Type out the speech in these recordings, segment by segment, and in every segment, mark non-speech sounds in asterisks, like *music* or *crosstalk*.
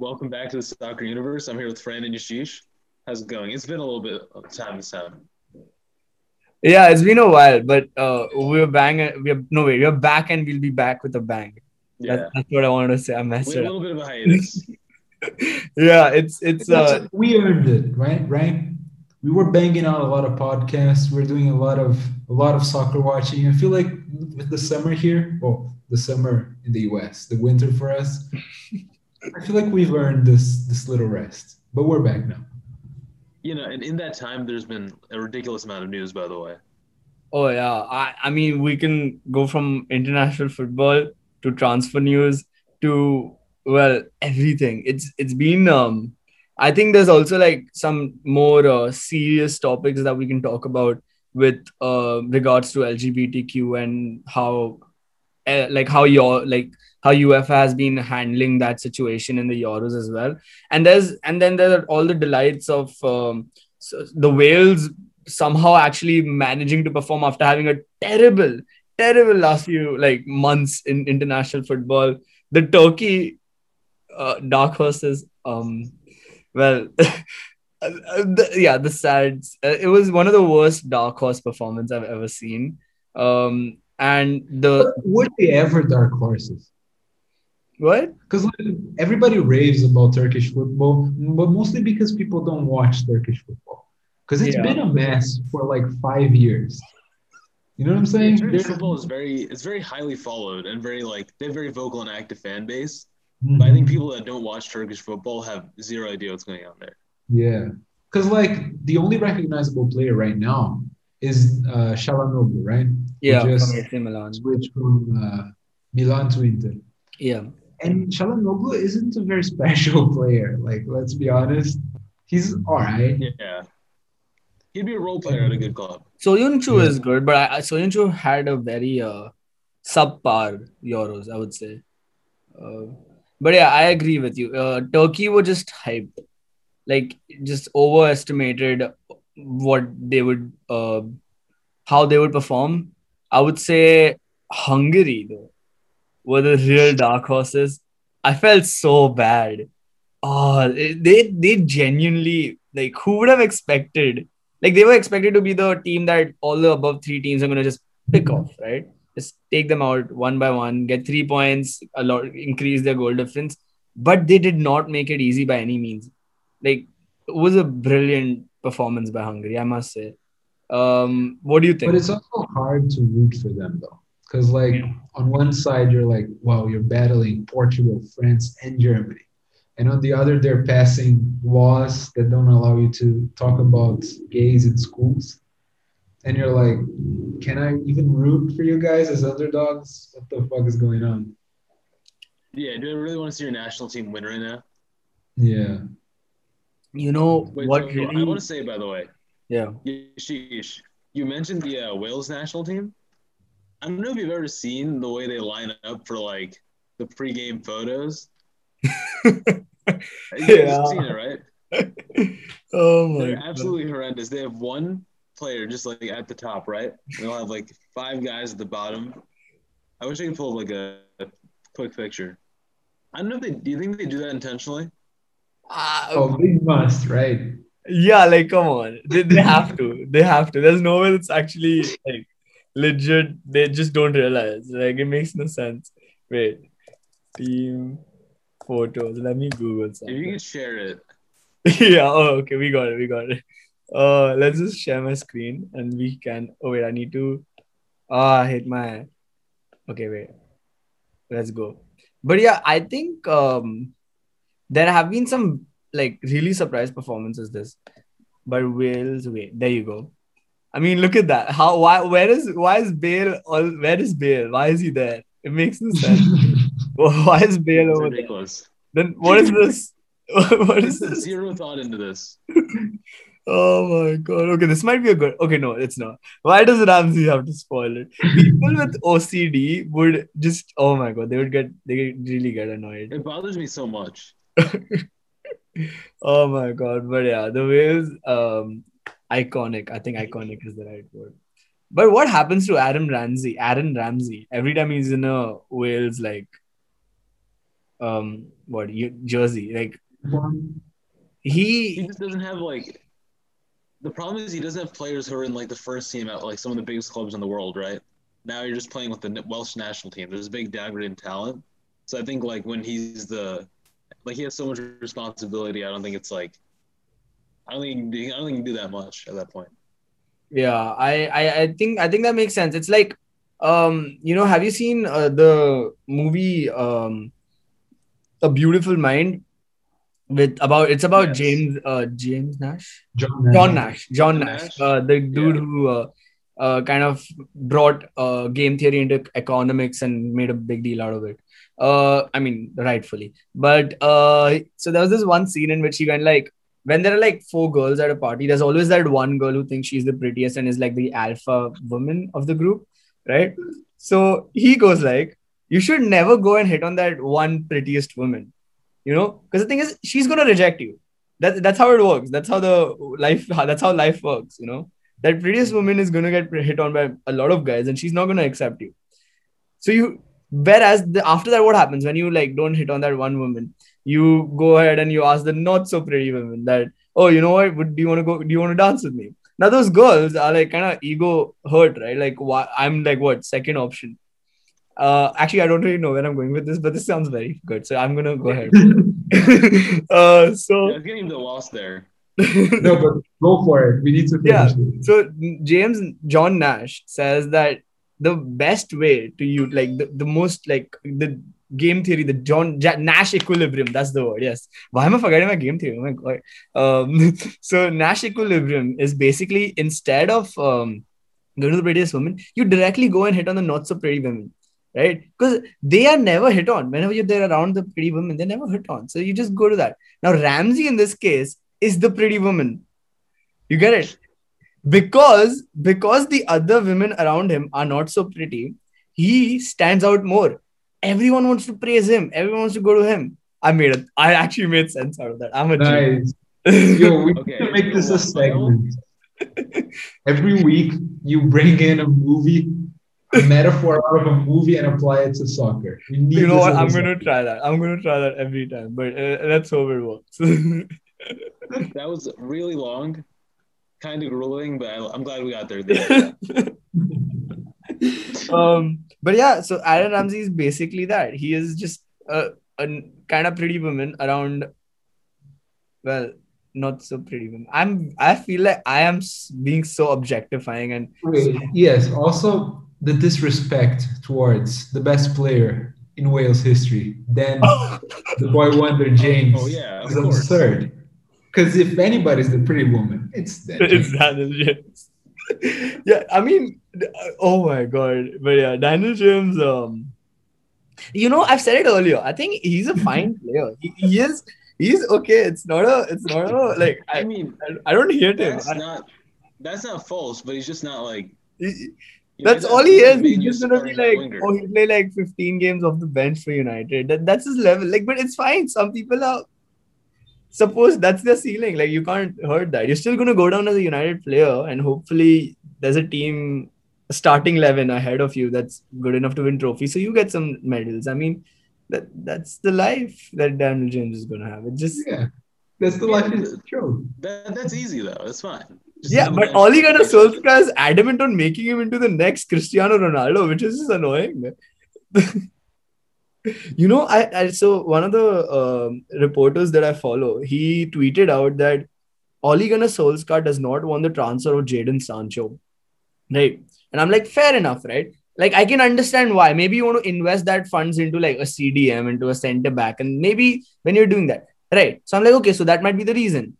Welcome back to the soccer universe. I'm here with Fran and Yashish. How's it going? It's been a little bit of time this time. Yeah, it's been a while, but uh, we're bang. We're no way. We're back, and we'll be back with a bang. Yeah, That's, that's what I wanted to say. I messed we had it a up. little bit of a hiatus. *laughs* Yeah, it's it's uh we earned it, right? Right. We were banging out a lot of podcasts. We're doing a lot of a lot of soccer watching. I feel like with the summer here, well, the summer in the US, the winter for us, I feel like we've earned this this little rest. But we're back now. you know, and in that time, there's been a ridiculous amount of news, by the way. oh yeah. I I mean we can go from international football to transfer news to well everything. It's it's been um I think there's also like some more uh, serious topics that we can talk about with uh, regards to LGBTQ and how uh, like how your like how UEFA has been handling that situation in the Euros as well. And there's and then there are all the delights of um, so the Wales somehow actually managing to perform after having a terrible, terrible last few like months in international football. The Turkey uh, dark horses, um, well, *laughs* the, yeah, the sad. Uh, it was one of the worst dark horse performance I've ever seen. Um, and the were they ever dark horses? What? Because like, everybody raves about Turkish football, but mostly because people don't watch Turkish football. Because it's Yeah. been a mess for like five years. You know what I'm saying? Turkish football is very, it's very highly followed and very like they have very vocal and active fan base. Mhm. But I think people that don't watch Turkish football have zero idea what's going on there. Yeah. Because like the only recognizable player right now is uh Çalhanoğlu, right? Yeah, just from Milan. switched from uh, Milan to Inter. Yeah, And Çalhanoğlu isn't a very *laughs* special player. Like, let's be honest. He's all right. Yeah. He'd be a role player at a good club. Soyuncu Yeah. is good, but I, I- Soyuncu had a very uh, subpar Euros, I would say. Uh, but yeah, I agree with you. Uh, Turkey were just hyped, like just overestimated what they would, uh, how they would perform. I would say Hungary though were the real dark horses. I felt so bad. Oh, they they genuinely like who would have expected? Like they were expected to be the team that all the above three teams are gonna just pick off, right? Just take them out one by one, get three points, a lot increase their goal difference. But they did not make it easy by any means. Like it was a brilliant performance by Hungary, I must say. Um, what do you think? But it's also hard to root for them though. Because like on one side you're like, wow, you're battling Portugal, France, and Germany. And on the other, they're passing laws that don't allow you to talk about gays in schools. And you're like, can I even root for you guys as underdogs? What the fuck is going on? Yeah, do I really want to see your national team win right now? Yeah. you know Wait, what so, I want to say, by the way, Yeah. Yashish, you mentioned the uh, Wales national team. I don't know if you've ever seen the way they line up for like the pregame photos. *laughs* You guys Yeah. have seen it, right? *laughs* oh my They're god. absolutely horrendous. They have one player just like at the top, right? And they'll have like five guys at the bottom. I wish I could pull up like a, a quick picture. I don't know if they. Do you think they do that intentionally? Ah, Oh, they must, right? Yeah, like come on. They, they have to. They have to. There's no way it's actually like legit. They just don't realize. Like it makes no sense. Wait. Team photos. Let me Google If you something. could share it, *laughs* yeah, oh okay, we got it, we got it. Uh let's just share my screen and we can oh wait, I need to ah I hit my okay, wait. Let's go. But yeah, I think um there have been some like really surprise performances this. But Wales, wait, there you go. I mean, look at that. How why where is why is Bale all where is Bale? Why is he there? It makes no sense. *laughs* why is Bale it's over there? Then what is this? *laughs* what is this? zero thought into this. *laughs* Oh my god. Okay, this might be a good. Okay, no, it's not. Why does Ramsey have to spoil it? People with OCD would just. Oh my god, they would get. They really get annoyed. It bothers me so much. Oh my god. But yeah, the Wales. Um, iconic. I think iconic is the right word. But what happens to Aaron Ramsey? Aaron Ramsey every time he's in a Wales like um what jersey. Like He he just doesn't have like. The problem is he doesn't have players who are in like the first team at like some of the biggest clubs in the world, right? Now you're just playing with the Welsh national team. There's a big downgrade in talent. So I think like when he's the, like he has so much responsibility. I don't think it's like. I don't think I don't think he can do that much at that point. yeah I, I i think i think that makes sense it's like um you know have you seen uh, the movie um a beautiful mind with about it's about Yes. james uh james nash John Nash. john nash john John nash, Nash? Uh, the dude who uh, uh, kind of brought uh, game theory into economics and made a big deal out of it uh i mean rightfully but uh so there was this one scene in which he went like when there are like four girls at a party, there's always that one girl who thinks she's the prettiest and is like the alpha woman of the group, right? So he goes like, you should never go and hit on that one prettiest woman, you know, because the thing is, she's gonna reject you. That that's how it works. That's how the life. *laughs* That's how life works. You know, that prettiest woman is gonna get hit on by a lot of guys, and she's not gonna accept you. So you, whereas the, after that, what happens when you like don't hit on that one woman? You go ahead and you ask the not so pretty women that, oh, you know what? Would do you want to go? Do you want to dance with me? Now those girls are like kind of ego hurt, right? Like why I'm like what second option. Uh, actually, I don't really know where I'm going with this, but this sounds very good, so I'm gonna go ahead. *laughs* uh, so Yeah, getting the lost there. *laughs* no, but go for it. We need to finish Yeah. it. so James John Nash says that the best way to you like the, the most like the game theory the John Nash equilibrium that's the word yes. Why am I forgetting my game theory? Oh my god. Um *laughs* so Nash equilibrium is basically instead of um going to the prettiest woman you directly go and hit on the not so pretty women right? Because they are never hit on. Whenever you're there around the pretty women they're never hit on. So you just go to that. Now Ramsey in this case is the pretty woman. You get it? Because because the other women around him are not so pretty he stands out more everyone wants to praise him everyone wants to go to him i made it i actually made sense out of that i'm a genius. Nice. *laughs* Yo, we Okay, need to make this a segment. Every week, you bring in a movie, a metaphor out of a movie, and apply it to soccer. We need you know this what as a i'm gonna try that i'm gonna try that every time but uh, let's hope it works *laughs* That was really long, kind of grueling, but I, I'm glad we got there. *laughs* at the end. um but yeah so aaron ramsey is basically that he is just a, a kind of pretty woman around well not so pretty woman i'm i feel like i am being so objectifying and Wait, yes, also the disrespect towards the best player in Wales history, then *laughs* the boy wonder James Oh, yeah, of is course. absurd. Because if anybody's the pretty woman, it's that it's James. Daniel James. *laughs* yeah, I mean, oh my god, but yeah, Daniel James. Um, you know, I've said it earlier. I think he's a *laughs* fine player. He, he is. He's okay. It's not a. It's not a like. I I, mean, I don't hate him. that's I- not that's not false, but he's just not like. he- that's all he he's is. He's just gonna be like, winger. oh, he play like 15 games off the bench for United. That, that's his level. Like, but it's fine. Some people are. Suppose that's their ceiling. Like, you can't hurt that. You're still gonna go down as a United player, and hopefully, there's a team a starting eleven ahead of you that's good enough to win trophy So you get some medals. I mean, that that's the life that Daniel James is gonna have. It just Yeah, that's the life is true. That, that's easy though. That's fine. Just Yeah, sit on but the Ole bench. Gunnar Solskjaer is adamant on making him into the next Cristiano Ronaldo, which is just annoying. *laughs* you know, I, I so one of the um, reporters that I follow, he tweeted out that Ole Gunnar Solskjaer does not want the transfer of Jadon Sancho, right? And I'm like, fair enough, right? Like I can understand why. Maybe you want to invest that funds into like a CDM, into a center back, and maybe when you're doing that, right? So I'm like, okay, so that might be the reason.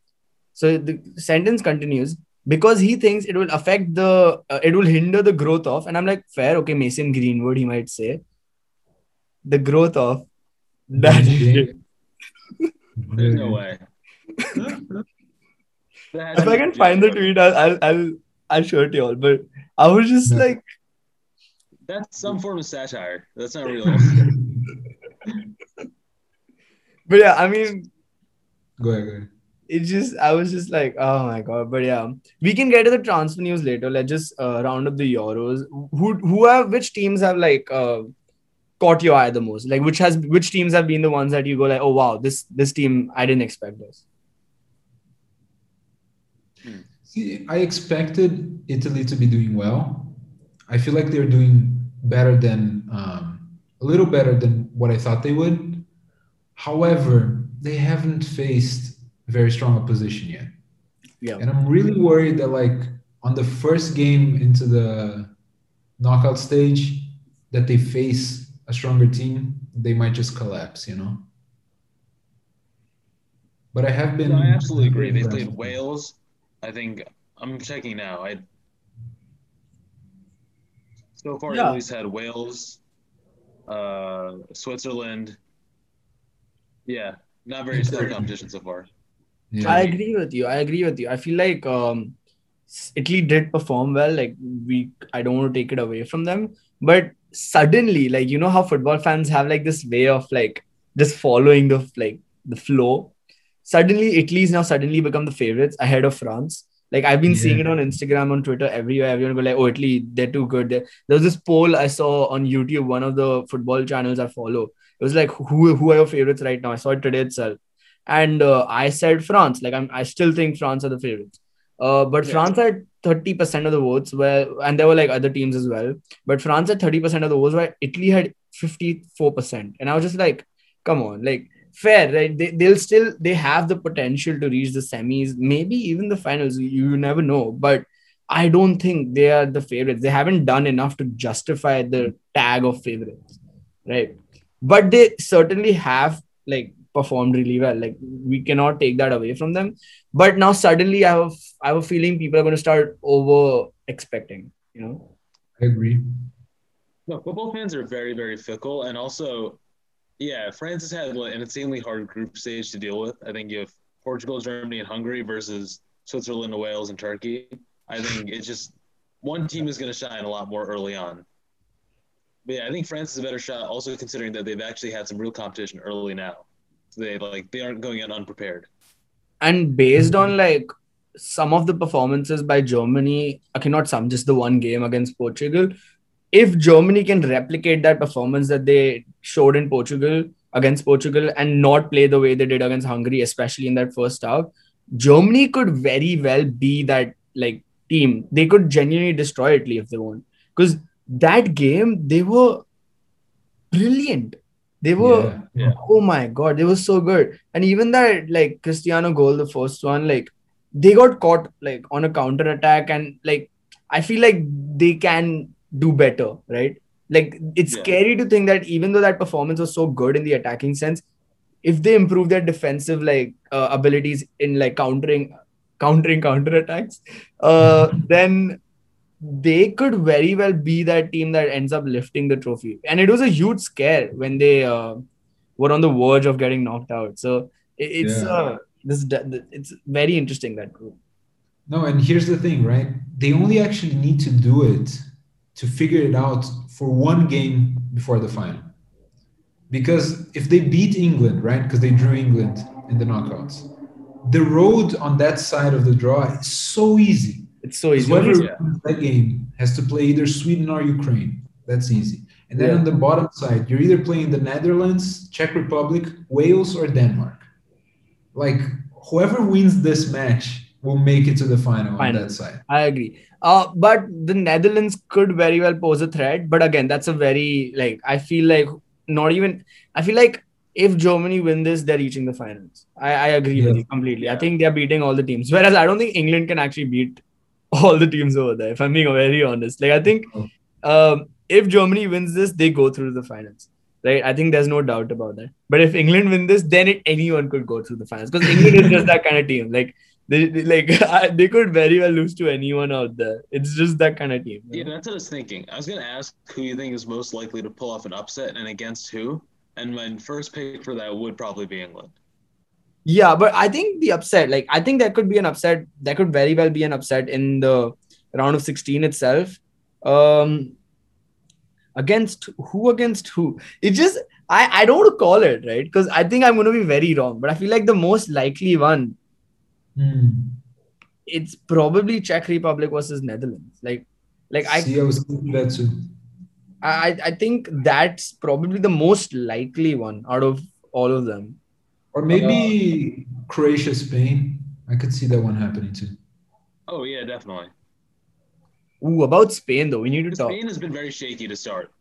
So the sentence continues because he thinks it will affect the, uh, it will hinder the growth of, and I'm like, fair, okay, Mason Greenwood, he might say, the growth of that. *laughs* *laughs* There's no way. *laughs* If I can find the tweet, I'll, I'll, I'll, I'll show it to you all. But I was just like, That's some form of satire. That's not real. *laughs* but yeah, I mean, Go ahead, go ahead. it just I was just like, oh my god. But yeah, we can get to the transfer news later. Let's just uh, round up the Euros. Who who have which teams have like uh, caught your eye the most? Like which has which teams have been the ones that you go like, oh wow, this this team I didn't expect this. See, I expected Italy to be doing well. I feel like they're doing better than um, a little better than what I thought they would. However, they haven't faced very strong opposition yet. Yeah. And I'm really worried that like on the first game into the knockout stage that they face a stronger team, they might just collapse, you know. But I have been No, I absolutely agree. They played with. Wales. I think I'm checking now. I so far Yeah. Italy's had Wales, uh, Switzerland. Yeah, not very strong Turkey. competition so far. Yeah. I agree with you. I agree with you. I feel like um, Italy did perform well. Like we, I don't want to take it away from them, but suddenly, like you know how football fans have like this way of like just following the like the flow. Suddenly, Italy's now suddenly become the favorites ahead of France. Like I've been seeing it on Instagram, on Twitter, everywhere. Everyone go like, "Oh, Italy, they're too good." There there was this poll I saw on YouTube, one of the football channels I follow. It was like, "Who who are your favorites right now?" I saw it today itself and uh, I said France. Like I'm, I still think France are the favorites. Uh, but. France had thirty percent of the votes, where and there were like other teams as well. But France had thirty percent of the votes, where Italy had fifty four percent, and I was just like, come on, like fair, right? They they'll still they have the potential to reach the semis, maybe even the finals. You, you never know, but. I don't think they are the favorites. They haven't done enough to justify the tag of favorites, right? But they certainly have like performed really well. Like we cannot take that away from them. But now suddenly I have I have a feeling people are going to start over expecting. You know. I agree. No, football fans are very, very fickle, and also, yeah, France has had an insanely hard group stage to deal with. I think you have Portugal, Germany, and Hungary versus Switzerland, Wales, and Turkey. I think it's just one team is going to shine a lot more early on. But yeah, I think France is a better shot, also considering that they've actually had some real competition early now. So they like they aren't going in unprepared. And based on like some of the performances by Germany, okay, not some, just the one game against Portugal. If Germany can replicate that performance that they showed in Portugal against Portugal and not play the way they did against Hungary, especially in that first half, Germany could very well be that like team. They could genuinely destroy Italy if they want. Because that game, they were brilliant. They were Yeah. Yeah. oh my god, they were so good. And even that like Cristiano goal, the first one, like they got caught like on a counter attack, and like I feel like they can do better, right? Like it's Yeah. scary to think that even though that performance was so good in the attacking sense, if they improve their defensive like uh, abilities in like countering countering counter attacks, uh, *laughs* then they could very well be that team that ends up lifting the trophy. And it was a huge scare when they uh, were on the verge of getting knocked out. So it- it's Yeah. uh, this it's very interesting that group. No, and here's the thing, right? They only actually need to do it to figure it out for one game before the final. Because if they beat England, right? Because they drew England in the knockouts, the road on that side of the draw is so easy. It's so easy. whoever Yeah. wins that game has to play either Sweden or Ukraine. That's easy. And then Yeah. on the bottom side, you're either playing the Netherlands, Czech Republic, Wales, or Denmark. Like whoever wins this match will make it to the final, on Final. that side. I agree. Uh, but the Netherlands could very well pose a threat. But again, that's a very like I feel like not even I feel like if Germany win this, they're reaching the finals. I, I agree with you completely. I think they're beating all the teams. Whereas I don't think England can actually beat all the teams over there, if I'm being very honest. Like I think um, if Germany wins this, they go through the finals. Right? I think there's no doubt about that. But if England win this, then it, anyone could go through the finals because England is just that kind of team. Like they, they- like *laughs* they could very well lose to anyone out there. It's just that kind of team. Yeah, that's what I was thinking. I was gonna ask who you think is most likely to pull off an upset and against who. And my first pick for that would probably be England. Yeah, but I think the upset, like I think there could be an upset. There could very well be an upset in the round of 16 itself. Um against who against who? It just I, I don't want to call it, right? Because I think I'm gonna be very wrong, but I feel like the most likely one, Hmm. it's probably Czech Republic versus Netherlands. Like like I See, I was thinking that too. I I think that's probably the most likely one out of all of them. Or maybe Croatia, Spain. I could see that one happening too. Oh yeah, definitely. Ooh, about Spain though, we need to talk. Spain has been very shaky to start.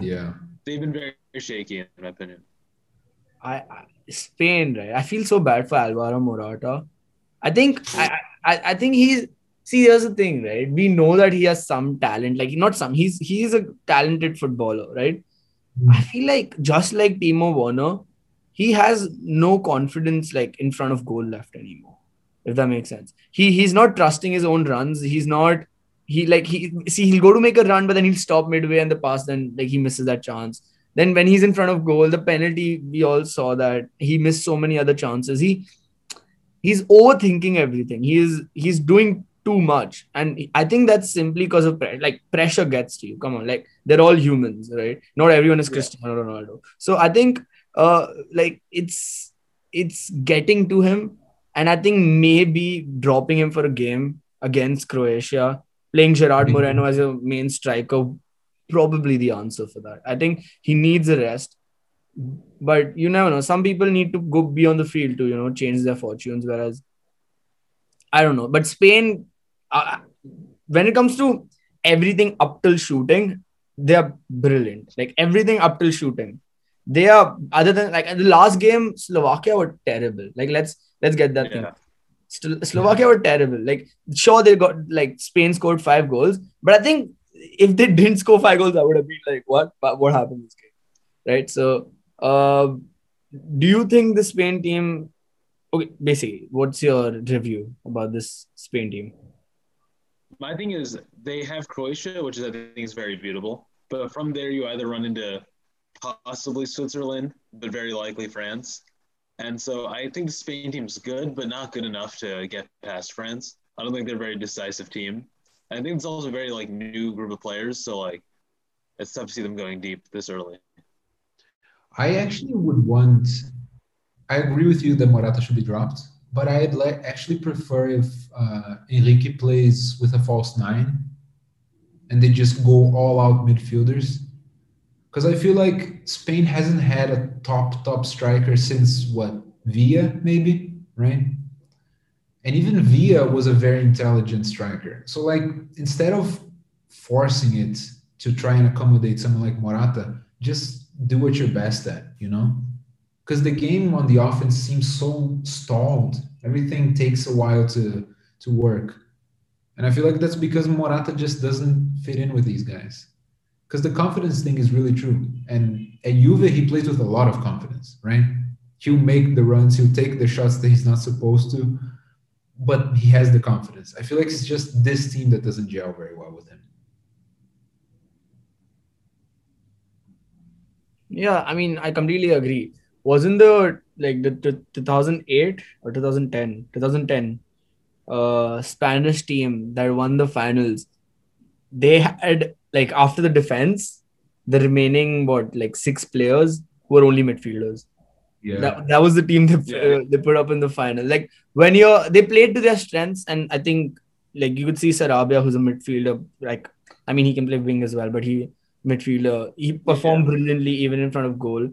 Yeah. They've been very shaky, in my opinion. I, I Spain, right? I feel so bad for Alvaro Morata. I think I, I I think he's see here's the thing, right? We know that he has some talent, like not some, he's he's a talented footballer, right? Mm. I feel like just like Timo Werner, he has no confidence like in front of goal left anymore. If that makes sense. He he's not trusting his own runs. He's not he like he see he'll go to make a run, but then he'll stop midway and the pass, then like he misses that chance. Then when he's in front of goal, the penalty, we all saw that he missed so many other chances. He he's overthinking everything. He's he's doing too much, and I think that's simply because of pre- like pressure gets to you. Come on, like they're all humans, right? Not everyone is Yeah. Cristiano Ronaldo. So I think uh like it's it's getting to him, and I think maybe dropping him for a game against Croatia, playing Gerard Mhm. Moreno as a main striker, probably the answer for that. I think he needs a rest. But you never know. Some people need to go beyond the field to you know change their fortunes. Whereas I don't know. But Spain, uh, when it comes to everything up till shooting, they are brilliant. Like everything up till shooting, they are. Other than like the last game, Slovakia were terrible. Like let's let's get that thing. Yeah. Sl- Slovakia were terrible. Like sure they got like Spain scored five goals, but I think if they didn't score five goals, I would have been like, what? What what happened in this game? Right. So, uh, do you think the Spain team? Okay, basically, what's your review about this Spain team? My thing is they have Croatia, which is I think is very beautiful. But from there, you either run into possibly Switzerland, but very likely France. And so I think the Spain team's good, but not good enough to get past France. I don't think they're a very decisive team. I think it's also a very like new group of players, so like it's tough to see them going deep this early. I actually would want. I agree with you that Morata should be dropped, but I'd like actually prefer if uh, Enrique plays with a false nine, and they just go all out midfielders. Because I feel like Spain hasn't had a top top striker since what Villa maybe right, and even Villa was a very intelligent striker. So like instead of forcing it to try and accommodate someone like Morata, just do what you're best at, you know? Because the game on the offense seems so stalled. Everything takes a while to to work. And I feel like that's because Morata just doesn't fit in with these guys. Because the confidence thing is really true. And at Juve, he plays with a lot of confidence, right? He'll make the runs, he'll take the shots that he's not supposed to, but he has the confidence. I feel like it's just this team that doesn't gel very well with him. Yeah, I mean, I completely agree. Wasn't the like the, the 2008 or 2010, 2010 uh Spanish team that won the finals? They had like after the defense, the remaining what like six players were only midfielders. Yeah. That, that was the team they, Yeah. uh, they put up in the final. Like when you're they played to their strengths, and I think like you could see Sarabia, who's a midfielder. Like I mean, he can play wing as well, but he midfielder. He performed brilliantly even in front of goal.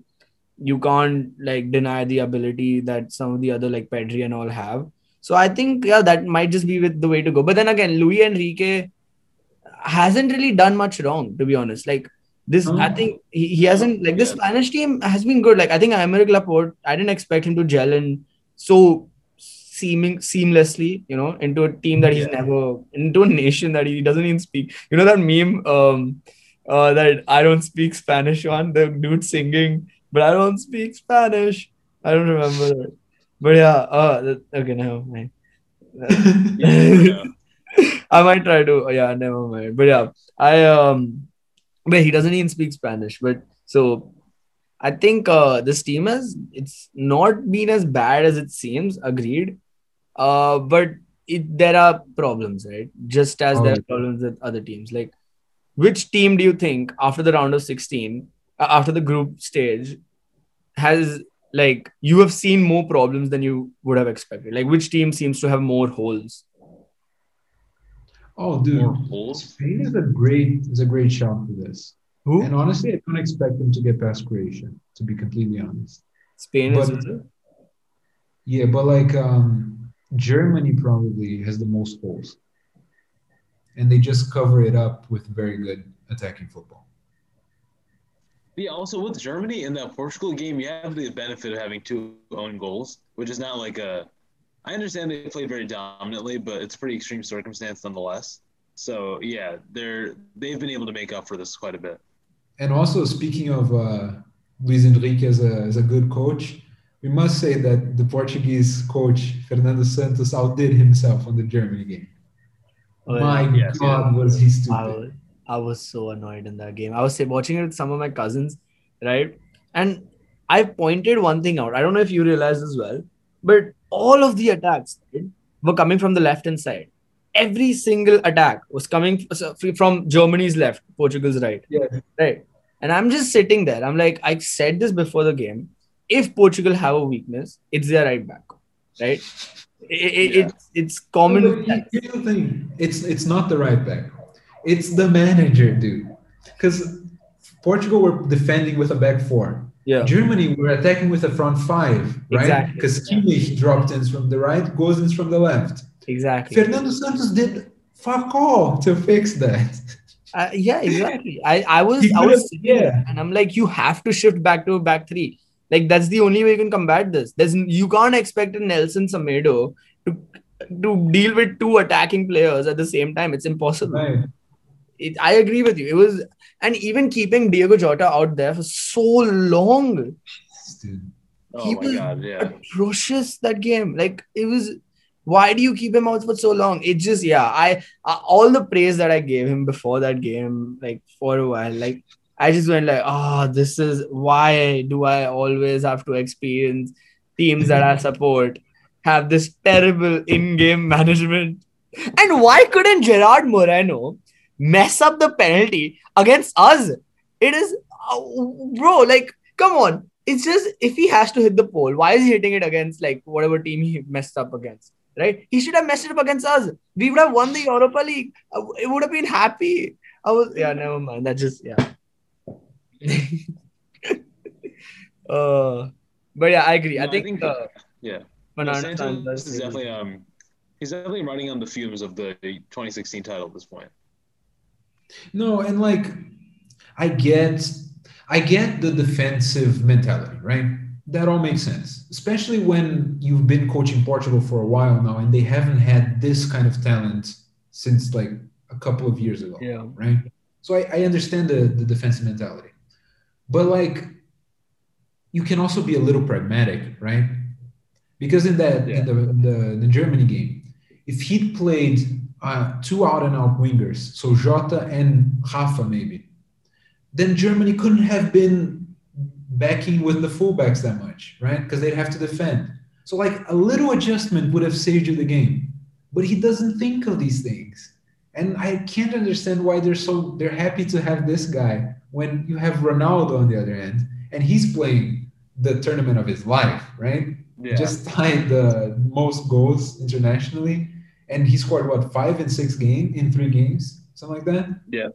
You can't like deny the ability that some of the other like Pedri and all have. So I think yeah, that might just be with the way to go. But then again, Luis Enrique hasn't really done much wrong, to be honest. Like this, I think he, he hasn't like the Yeah. Spanish team has been good. Like I think Aymeric Laporte, I didn't expect him to gel in so seeming seamlessly, you know, into a team that he's Yeah. never into a nation that he doesn't even speak. You know that meme um uh that I don't speak Spanish one, the dude singing, but I don't speak Spanish. I don't remember that. But yeah, uh that, okay, never mind. Yeah. *laughs* I might try to. oh, Yeah, never mind. But yeah, I um, but he doesn't even speak Spanish. But so I think uh, this team has it's not been as bad as it seems. Agreed. Uh, but it there are problems, right? Just as Oh, there are problems with other teams. Like, which team do you think after the round of sixteen, uh, after the group stage, has like you have seen more problems than you would have expected? Like, which team seems to have more holes? Oh, dude. More holes. Spain is a great is a great shot for this. Who? And honestly, I don't expect them to get past Croatia, to be completely honest. Spain is But- also. Yeah, but like um, Germany probably has the most goals. And they just cover it up with very good attacking football. Yeah, also with Germany in that Portugal game, you have the benefit of having two own goals, which is not like a. I understand they played very dominantly, but it's pretty extreme circumstance nonetheless. So yeah, they're they've been able to make up for this quite a bit. And also, speaking of uh, Luis Enrique as a, as a good coach, we must say that the Portuguese coach, Fernando Santos, outdid himself on the Germany game. Oh, My Yes, God, was he I stupid. was, I was so annoyed in that game. I was watching it with some of my cousins, right? And I pointed one thing out. I don't know if you realize as well, but all of the attacks right, were coming from the left hand side. Every single attack was coming from Germany's left, Portugal's right. Yeah. Right. And I'm just sitting there. I'm like, I said this before the game. If Portugal have a weakness, it's their right back. Right? It, it, Yeah. It's it's common But. Here's the thing: it's it's not the right back. It's the manager, dude. Because Portugal were defending with a back four. Yeah. Germany were attacking with a front five, right? Exactly. Because Kimmich dropped in from the right, goes in from the left. Exactly. Fernando Santos did fuck all to fix that. Uh, yeah, exactly. I, I was I could've- was yeah. and I'm like, you have to shift back to a back three. Like that's the only way you can combat this. There's you can't expect a Nelson Semedo to to deal with two attacking players at the same time. It's impossible. Right. It, I agree with you. It was and even keeping Diogo Jota out there for so long, Dude. Oh He my was- god, yeah. atrocious that game. Like it was. Why do you keep him out for so long? It just yeah. I uh, all the praise that I gave him before that game, like for a while, like I just went like, oh, this is why do I always have to experience teams that I *laughs* support have this terrible in-game management? And why couldn't Gerard Moreno mess up the penalty against us? It is, uh, bro, like, come on. It's just if he has to hit the pole, why is he hitting it against like whatever team he messed up against? Right? He should have messed it up against us. We would have won the Europa League. Uh, It would have been happy. I was yeah, never mind. That just yeah. *laughs* uh, but yeah, I agree. I No, I think, think- uh, yeah. No, Fernando Santos Santos is definitely um he's definitely running on the fumes of the 2016 title at this point. No, and like I get I get the defensive mentality, right? That all makes sense. Especially when you've been coaching Portugal for a while now and they haven't had this kind of talent since like a couple of years ago. Yeah. Right. So I, I understand the, the defensive mentality. But like you can also be a little pragmatic, right? Because in that Yeah. in the, the the Germany game, if he'd played uh, two out and out wingers, so Jota and Rafa maybe, then Germany couldn't have been backing with the fullbacks that much, right? Because they'd have to defend. So like a little adjustment would have saved you the game. But he doesn't think of these things. And I can't understand why they're so they're happy to have this guy when you have Ronaldo on the other end and he's playing the tournament of his life, right? Yeah. Just tied the most goals internationally, and he scored what five and six game in three games, something like that. Yeah.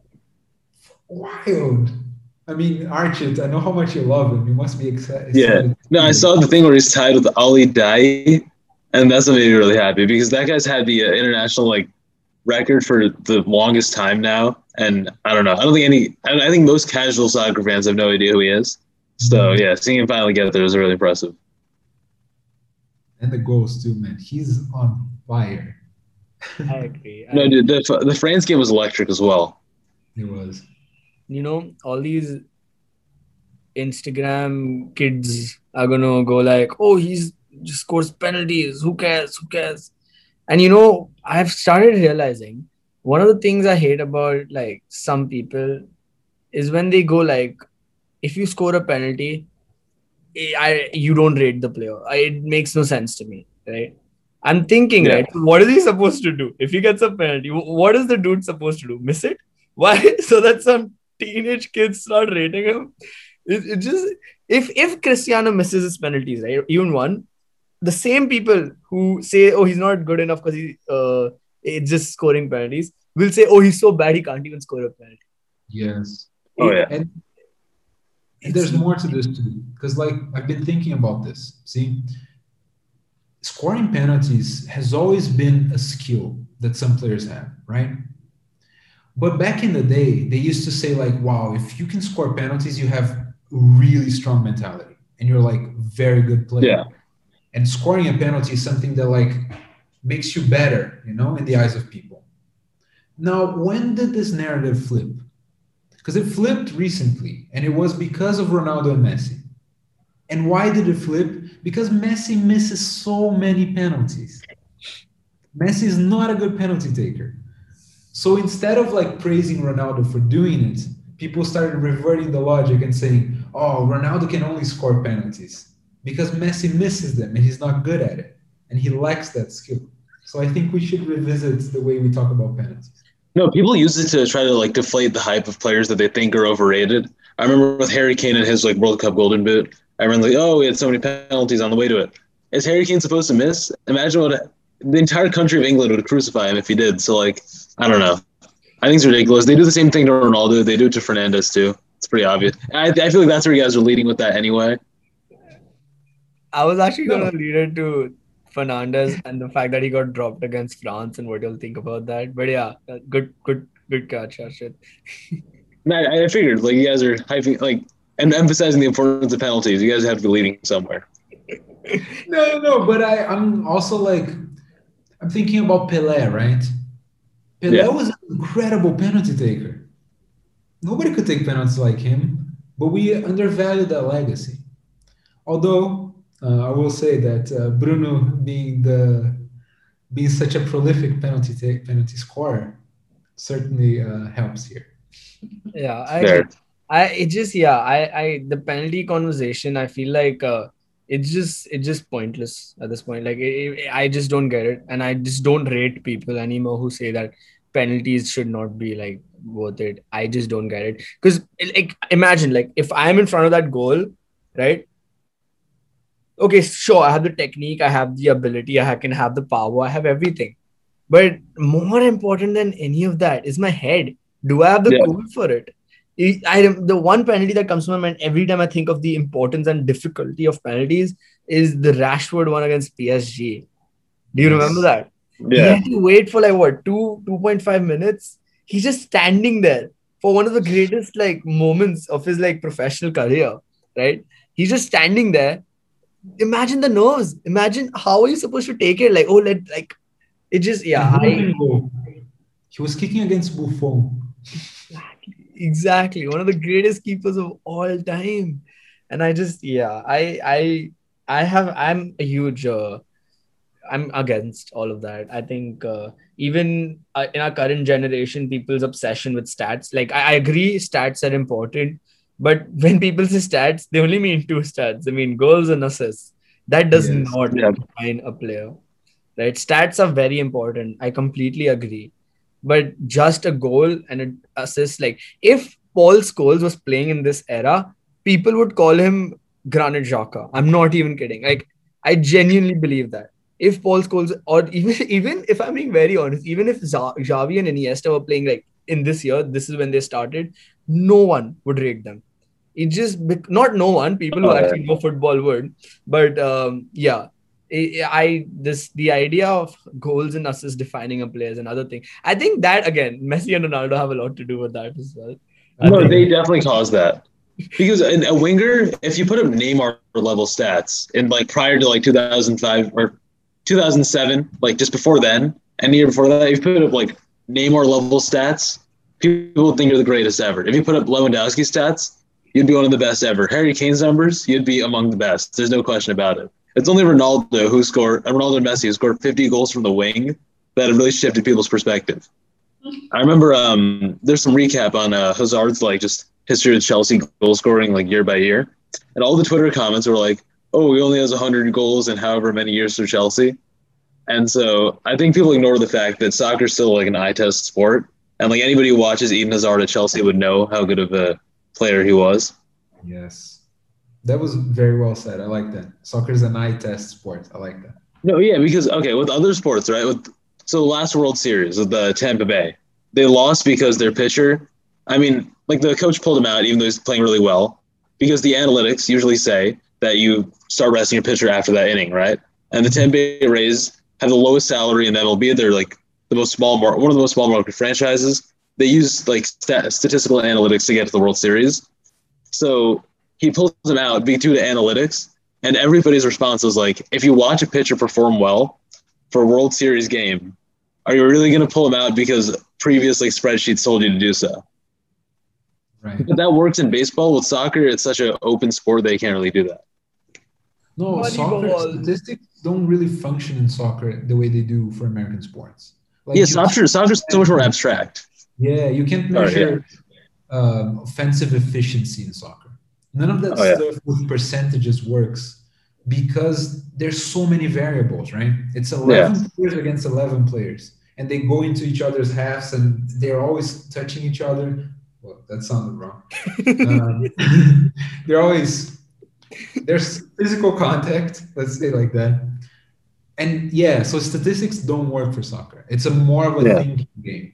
Wild. I mean, Archit, I know how much you love him. You must be excited. Yeah. No, I saw the thing where he's tied with Ali Daei, and that's what made me really happy because that guy's had the uh, international like record for the longest time now, and I don't know. I don't think any. I, I think most casual soccer fans have no idea who he is. So mm-hmm. yeah, seeing him finally get there was really impressive. And the goals too, man. He's on fire. I agree. *laughs* No, dude, the the France game was electric as well. It was. you know, all these Instagram kids are gonna go like, "Oh, he's just scores penalties. Who cares? Who cares?" And you know, I've started realizing one of the things I hate about like some people is when they go like, if you score a penalty, eh, I you don't rate the player. It makes no sense to me, right? I'm thinking, Yeah. right? What is he supposed to do if he gets a penalty? What is the dude supposed to do? Miss it? *laughs* Why? So that some teenage kids start rating him. It, it just if if Cristiano misses his penalties, right? Even one, the same people who say, "Oh, he's not good enough because he uh it's just scoring penalties," will say, "Oh, he's so bad he can't even score a penalty." Yes. Oh, yeah. And, and there's more to this too, because like I've been thinking about this. See, scoring penalties has always been a skill that some players have, right? But back in the day, they used to say like, "Wow, if you can score penalties, you have really strong mentality, and you're like very good player." Yeah. And scoring a penalty is something that like makes you better, you know, in the eyes of people. Now, when did this narrative flip? Because it flipped recently, and it was because of Ronaldo and Messi. And why did it flip? Because Messi misses so many penalties. Messi is not a good penalty taker. So instead of like praising Ronaldo for doing it, people started reverting the logic and saying, oh, Ronaldo can only score penalties because Messi misses them and he's not good at it and he lacks that skill. So I think we should revisit the way we talk about penalties. No, people use it to try to like deflate the hype of players that they think are overrated. I remember with Harry Kane and his like World Cup Golden Boot. I remember like, oh, he had so many penalties on the way to it. Is Harry Kane supposed to miss? Imagine what the entire country of England would crucify him if he did. So like, I don't know. I think it's ridiculous. They do the same thing to Ronaldo. They do it to Fernandes too. It's pretty obvious. I, I feel like that's where you guys are leading with that anyway. I was actually gonna lead it to Fernandes and the fact that he got dropped against France and what you'll think about that. But yeah, uh, good, good, good catch, Arshit. *laughs* No, I, I figured like you guys are hyping like and emphasizing the importance of penalties. You guys have to be leading somewhere. *laughs* No, no, no. But I, I'm also like, I'm thinking about Pelé, right? Pelé Yeah. was an incredible penalty taker. Nobody could take penalties like him, but we undervalue that legacy. Although I will say that uh, Bruno, being the being such a prolific penalty take, penalty scorer, certainly uh, helps here. Yeah, I, There. I, it just yeah, I, I, the penalty conversation. I feel like uh, it's just, it's just pointless at this point. Like, it, it- I just don't get it, and I just don't rate people anymore who say that penalties should not be like worth it. I just don't get it because like imagine like if I'm in front of that goal, right? Okay, sure, I have the technique, I have the ability, I can have the power, I have everything. But more important than any of that is my head. Do I have the Yeah. goal for it? I, the one penalty that comes to my mind every time I think of the importance and difficulty of penalties is the Rashford one against PSG. Do you remember that? Yeah. He had to wait for like what two two point five minutes. He's just standing there for one of the greatest like moments of his like professional career, right? He's just standing there. Imagine the nerves. Imagine how are you supposed to take it? Like oh, let like it just yeah. I. He was kicking against Buffon. exactly one of the greatest keepers of all time and i just yeah i i i have i'm a huge uh, i'm against all of that i think uh, even uh, in our current generation people's obsession with stats like I, I agree stats are important but when people say stats they only mean two stats i mean goals and assists that does Yes. not Yeah. define a player right stats are very important i completely agree but just a goal and an assist like if Paul Scholes was playing in this era, people would call him Granit Xhaka. I'm not even kidding. Like I genuinely believe that. If Paul Scholes, or even even if I'm being very honest, even if Xavi and Iniesta were playing like in this year, this is when they started, no one would rate them. It just bec- not no one. People who Oh, yeah. actually know football would, but um, yeah. I, I this the idea of goals and assists defining a player is another thing. I think that again, Messi and Ronaldo have a lot to do with that as well. I No, think- they definitely caused that. *laughs* Because in a winger, if you put up Neymar level stats in like prior to like 2005 or 2007, like just before then, and the year before that, if you put up like Neymar level stats, people think you're the greatest ever. If you put up Lewandowski stats, you'd be one of the best ever. Harry Kane's numbers, you'd be among the best. There's no question about it. It's only Ronaldo who scored, uh, Ronaldo and Messi who scored 50 goals from the wing that have really shifted people's perspective. I remember um, there's some recap on uh, Hazard's like just history of Chelsea goal scoring like year by year, and all the Twitter comments were like, "Oh, he only has 100 goals in however many years for Chelsea," and so I think people ignore the fact that soccer's still like an eye test sport, and like anybody who watches Eden Hazard at Chelsea would know how good of a player he was. Yes. That was very well said. I like that. Soccer is an eye test sport. I like that. No, yeah, because okay, with other sports, right? With so the last World Series with the Tampa Bay, they lost because their pitcher. I mean, like the coach pulled him out even though he's playing really well because the analytics usually say that you start resting your pitcher after that inning, right? And the Tampa Bay Rays have the lowest salary in MLB. They're like the most small mar- one of the most small market franchises. They use like stat- statistical analytics to get to the World Series. So he pulls him out due to analytics, and everybody's response was like, if you watch a pitcher perform well for a World Series game, are you really going to pull him out because previous like spreadsheets told you to do so? Right. But that works in baseball. With soccer, it's such an open sport they can't really do that. No, soccer statistics don't really function in soccer the way they do for American sports. Like yeah, you- soccer soccer's so much more *laughs* abstract. Yeah, you can't Oh, yeah. measure um, offensive efficiency in soccer. None of that Oh, yeah. stuff with percentages works because there's so many variables, right? It's 11 players against 11 players, and they go into each other's halves and they're always touching each other. Well, that sounded wrong. Um, *laughs* they're always there's physical contact, let's say like that. And yeah, so statistics don't work for soccer. It's a more of a Yeah. thinking game.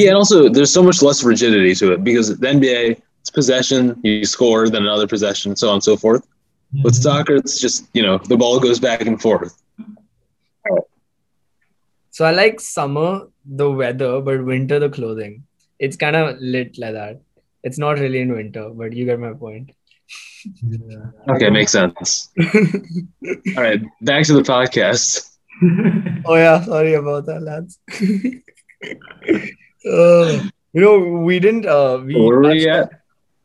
Yeah, and also there's so much less rigidity to it because the NBA it's possession, you score, then another possession, so on and so forth. With Mhm. soccer, it's just you know the ball goes back and forth. So I like summer the weather, but winter the clothing. It's kind of lit like that. It's not really in winter, but you get my point. Yeah. Okay, makes sense. *laughs* All right, back to the podcast. Oh yeah, sorry about that, lads. *laughs* uh, you know, we didn't. Uh, we Where were we touched- at?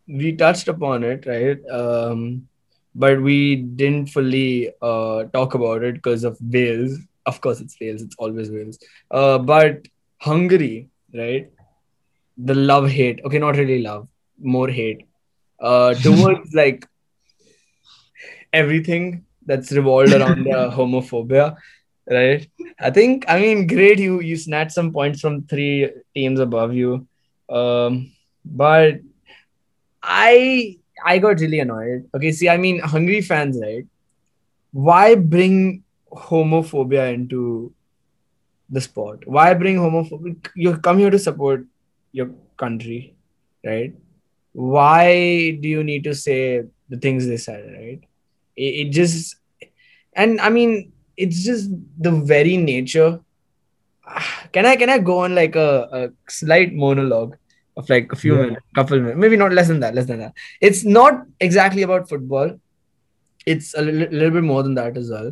we touched upon it, right? Um, but we didn't fully uh, talk about it because of Wales. Of course, it's Wales. It's always Wales. Uh, but Hungary, right? The love hate. Okay, not really love, more hate. Uh, towards *laughs* like everything that's revolved around the *laughs* homophobia, right? I think. I mean, great. You you snatched some points from three teams above you, um, but I I got really annoyed. Okay, see, I mean, Hungary fans, right? Why bring homophobia into the sport? Why bring homophobia? You come here to support your country, right? Why do you need to say the things they said, right? It, it just, and I mean, it's just the very nature. Can I can I go on like a, a slight monologue of like a few Yeah. minutes, couple minutes, maybe not less than that, less than that. It's not exactly about football. It's a little, little bit more than that as well.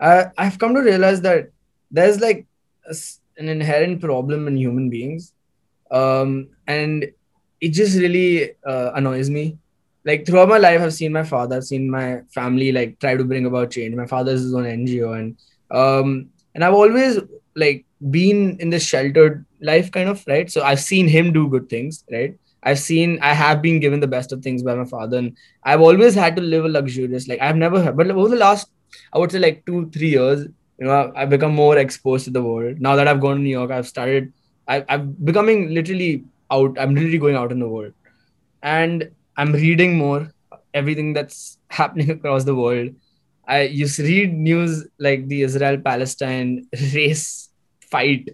I, I've come to realize that there's like a an inherent problem in human beings, um, and it just really uh, annoys me. Like throughout my life, I've seen my father, I've seen my family like try to bring about change. My father's his own NGO, and um, and I've always like been in this sheltered life kind of right. So I've seen him do good things, right? I've seen I have been given the best of things by my father, and I've always had to live a luxurious like I've never but over the last I would say like two three years, you know, I've become more exposed to the world. Now that I've gone to New York, I've started. I, I'm becoming literally out. I'm literally going out in the world, and I'm reading more everything that's *laughs* happening across the world. I used to read news like the Israel Palestine *laughs* race fight.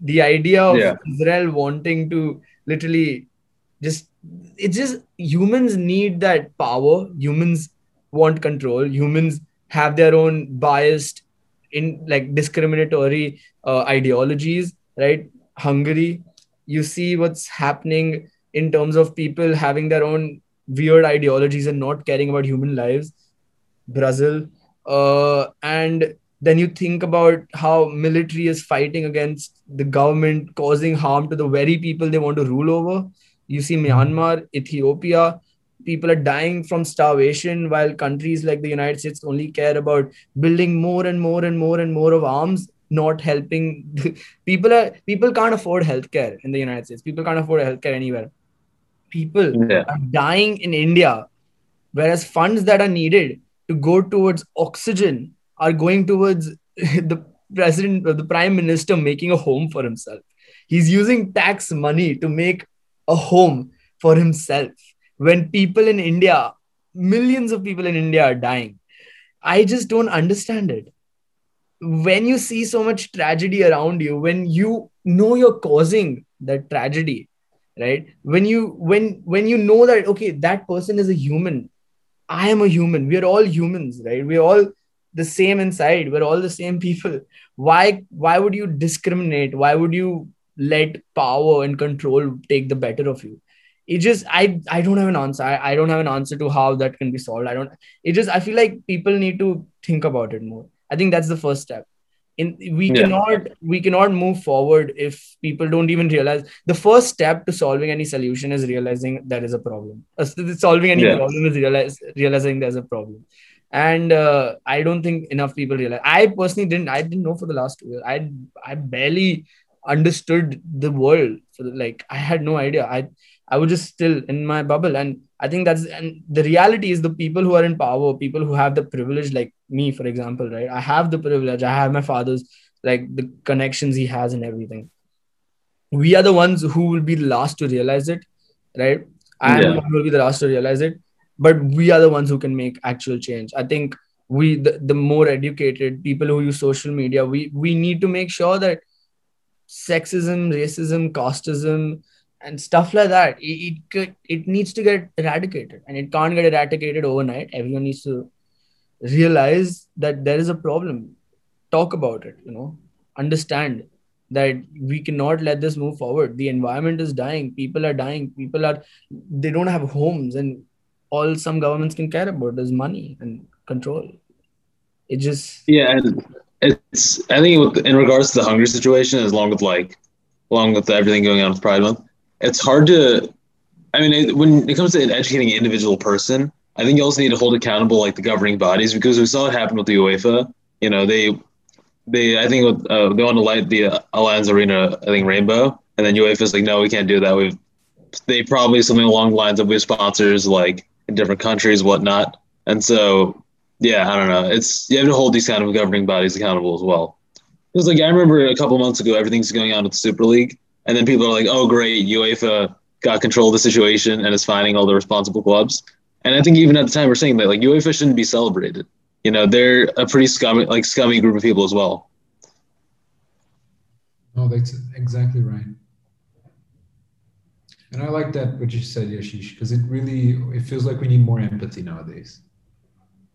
The idea of Yeah. Israel wanting to literally just it's just humans need that power. Humans want control. Humans have their own biased in like discriminatory uh, ideologies, right? Hungary, you see what's happening in terms of people having their own weird ideologies and not caring about human lives. Brazil, uh, and then you think about how military is fighting against the government, causing harm to the very people they want to rule over. You see Myanmar, Ethiopia, people are dying from starvation while countries like the United States only care about building more and more and more and more of arms, not helping *laughs* people are people can't afford healthcare in the United States. People can't afford healthcare anywhere. People Yeah. are dying in India, whereas funds that are needed to go towards oxygen are going towards *laughs* the president or the prime minister making a home for himself. He's using tax money to make a home for himself when people in India, millions of people in India are dying. I just don't understand it. When you see so much tragedy around you, when you know you're causing that tragedy, right? When you when when you know that okay that person is a human. I am a human. We are all humans right? We're all the same inside. We're all the same people. Why why would you discriminate? Why would you let power and control take the better of you? It just i i don't have an answer. I, I don't have an answer to how that can be solved. I don't it just i feel like people need to think about it more i think that's the first step. In we Yeah. cannot we cannot move forward if people don't even realize. The first step to solving any solution is realizing there is a problem. Uh, solving any Yeah. problem is realize, realizing there's a problem. And uh, i don't think enough people realize i personally didn't i didn't know for the last two years. I i barely understood the world. Like i had no idea. I i was just still in my bubble. And i think that's and the reality is the people who are in power people who have the privilege like me for example right? I have the privilege. I have my father's like the connections he has and everything. We are the ones who will be the last to realize it right? I am Yeah. will be the last to realize it. But we are the ones who can make actual change. I think we the, the more educated people who use social media we we need to make sure that sexism racism casteism and stuff like that it, it could it needs to get eradicated and it can't get eradicated overnight. Everyone needs to realize that there is a problem. Talk about it you know. Understand that we cannot let this move forward. The environment is dying. People are dying. People are they don't have homes and all some governments can care about is money and control. It just Yeah, and it's I think in regards to the Hungary situation, as long with like, along with everything going on with Pride Month, it's hard to. I mean, it, when it comes to educating an individual person, I think you also need to hold accountable like the governing bodies because we saw it happen with the UEFA. You know, they they I think uh, they want to light the uh, Allianz Arena I think rainbow, and then UEFA's like, no, we can't do that. We've they probably something along the lines of we have sponsors like in different countries, whatnot, and so yeah, I don't know. It's you have to hold these kind of governing bodies accountable as well. Was like I remember a couple months ago, everything's going on with the Super League, and then people are like, "Oh, great, UEFA got control of the situation and is finding all the responsible clubs." And I think even at the time we're saying that like UEFA shouldn't be celebrated. You know, they're a pretty scummy, like scummy group of people as well. No, that's exactly right. And I like that what you said, Yashish, because it really it feels like we need more empathy nowadays.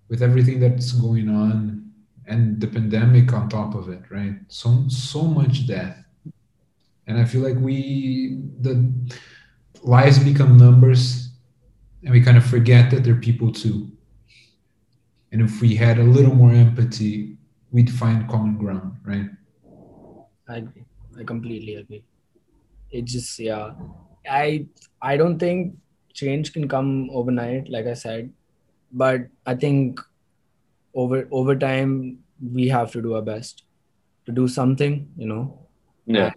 With everything that's going on and the pandemic on top of it, right? So so much death. And I feel like we the lives become numbers and we kind of forget that they're people too. And if we had a little more empathy, we'd find common ground, right? I agree. I completely agree. It just yeah. I I don't think change can come overnight, like I said, but I think over over time we have to do our best to do something, you know. Yeah,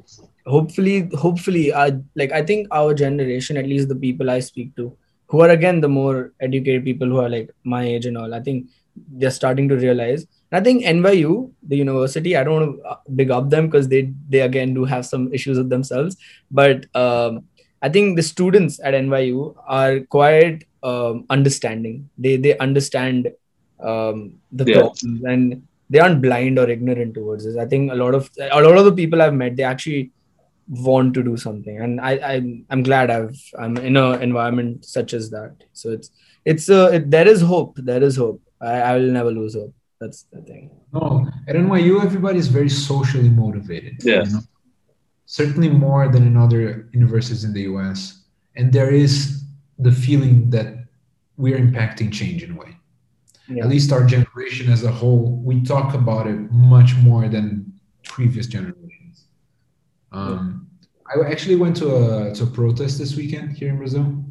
Hopefully, hopefully, uh, like I think our generation, at least the people I speak to, who are again the more educated people who are like my age and all, I think they're starting to realize. And I think NYU, the university, I don't want to uh, big up them because they they again do have some issues with themselves, but um, I think the students at NYU are quite um, understanding. They they understand um, the Yeah. problems and they aren't blind or ignorant towards this. I think a lot of a lot of the people I've met, they actually want to do something, and I I'm, I'm glad I've I'm in an environment such as that. So it's it's uh, it, there is hope. There is hope. I, I will never lose hope. That's the thing. No, at NYU, everybody is very socially motivated. Yeah. know? Certainly more than in other universities in the US. And there is the feeling that we're impacting change in a way. Yeah. At least our generation as a whole, we talk about it much more than previous generations. Um, I actually went to a, to a protest this weekend here in Brazil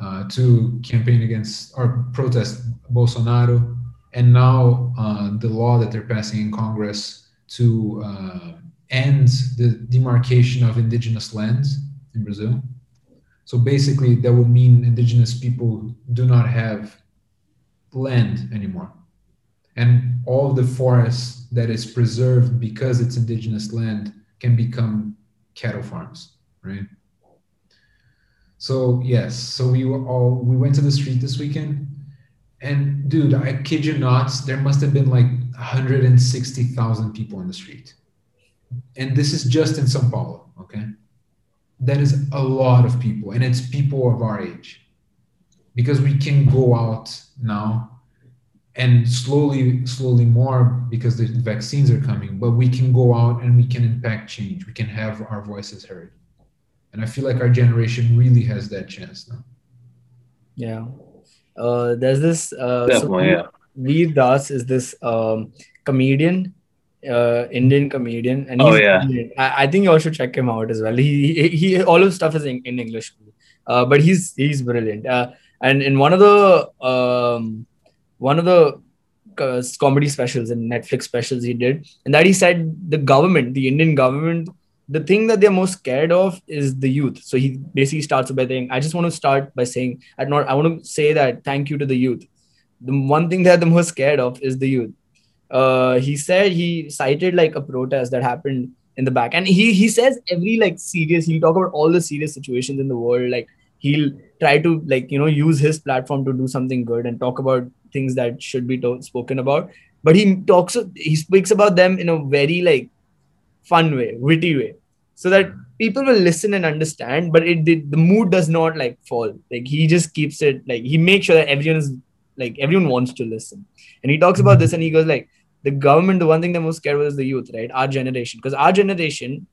uh, to campaign against or protest Bolsonaro and now uh, the law that they're passing in Congress to uh, end the demarcation of indigenous lands in Brazil. So basically, that would mean indigenous people do not have land anymore. And all the forest that is preserved because it's indigenous land can become cattle farms, right? So yes, so we were all we went to the street this weekend and dude, I kid you not, there must have been like 160,000 people in the street. And this is just in Sao Paulo, okay? that is a lot of people, and it's people of our age. Because we can go out now and slowly, slowly more because the vaccines are coming, but we can go out and we can impact change. We can have our voices heard. And I feel like our generation really has that chance now. Yeah. Uh, there's this. Uh, Definitely, yeah. Veer Das is this um, comedian, uh, Indian comedian, and Oh, he's yeah. I, I think you all should check him out as well. He he, he all his stuff is in, in English, uh, but he's he's brilliant. Uh, and in one of the um, one of the uh, comedy specials and Netflix specials he did, and that he said the government, the Indian government, the thing that they're most scared of is the youth. So he basically starts by saying, "I just want to start by saying, I not, I want to say that thank you to the youth. The one thing that they're the most scared of is the youth." Uh, he said he cited like a protest that happened in the back, and he he says every like serious. He'll talk about all the serious situations in the world. Like he'll try to like you know use his platform to do something good and talk about things that should be spoken about. But he talks, he speaks about them in a very like fun way, witty way, so that people will listen and understand. But it did the mood does not like fall. Like he just keeps it like he makes sure that everyone is like everyone wants to listen. And he talks about this and he goes like the government, the one thing they're most scared of is the youth, right? Our generation, because our generation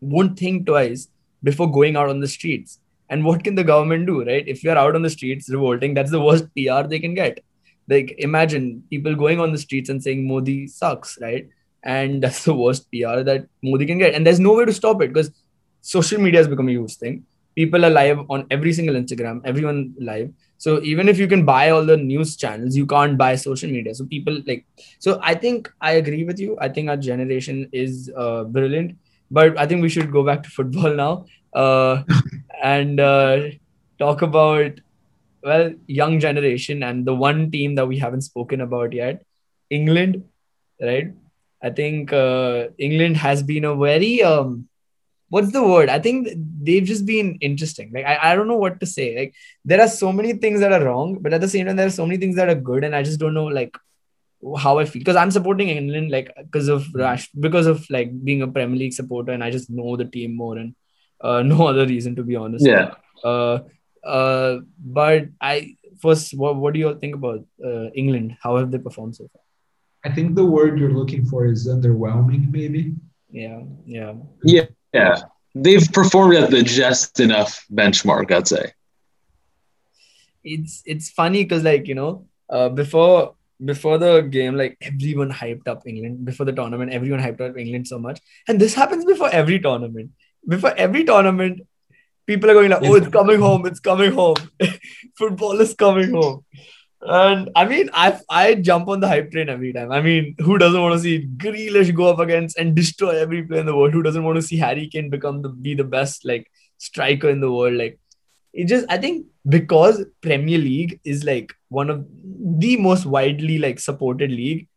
won't think twice before going out on the streets. And what can the government do, right? If you're out on the streets revolting, that's the worst PR they can get. Like imagine people going on the streets and saying Modi sucks, right? And that's the worst PR that Modi can get. And there's no way to stop it because social media has become a huge thing. People are live on every single Instagram, everyone live. So even if you can buy all the news channels, you can't buy social media. So people like so I think I agree with you. I think our generation is uh, brilliant, but I think we should go back to football now uh, *laughs* and uh, talk about well young generation and the one team that we haven't spoken about yet, England, right? I think uh, England has been a very um, what's the word? I think they've just been interesting. Like I, I don't know what to say. Like there are so many things that are wrong, but at the same time there are so many things that are good, and I just don't know like how I feel because I'm supporting England like because of Rash because of like being a Premier League supporter, and I just know the team more and uh, *laughs* no other reason to be honest. Yeah. Uh, uh, but I first, what, what do you all think about uh, England? How have they performed so far? I think the word you're looking for is underwhelming, maybe. Yeah, yeah. Yeah. Yeah. They've performed at the just enough benchmark, I'd say. It's it's funny because like you know, uh, before before the game, like everyone hyped up England before the tournament. Everyone hyped up England so much, and this happens before every tournament. Before every tournament, people are going like, "Oh, it's coming home! It's coming home! *laughs* Football is coming home!" And I mean, I I jump on the hype train every time. I mean, who doesn't want to see Grealish go up against and destroy every player in the world? Who doesn't want to see Harry Kane become the be the best like striker in the world? Like, it just I think because Premier League is like one of the most widely like supported league.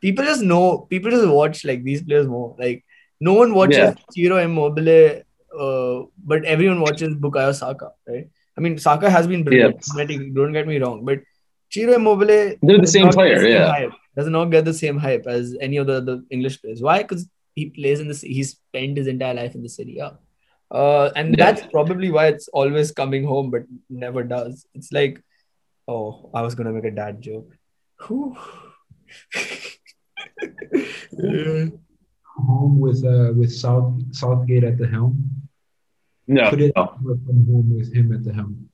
People just know. People just watch like these players more. Like no one watches Yeah. Ciro Immobile, uh, but everyone watches Bukayo Saka, right? I mean, Saka has been brilliant. Don't- Don't get me wrong, but Ciro Immobile They're the does same not get player, same yeah. hype. Does not get the same hype as any of the, the English players. Why? Because he plays in the he spent his entire life in the city. Yeah. Uh, and Yeah. that's probably why it's always coming home, but never does. It's like, oh, I was gonna make a dad joke. Whew. Yeah. Home with uh with South Southgate at the helm. No, Could it no, come home with him at the helm?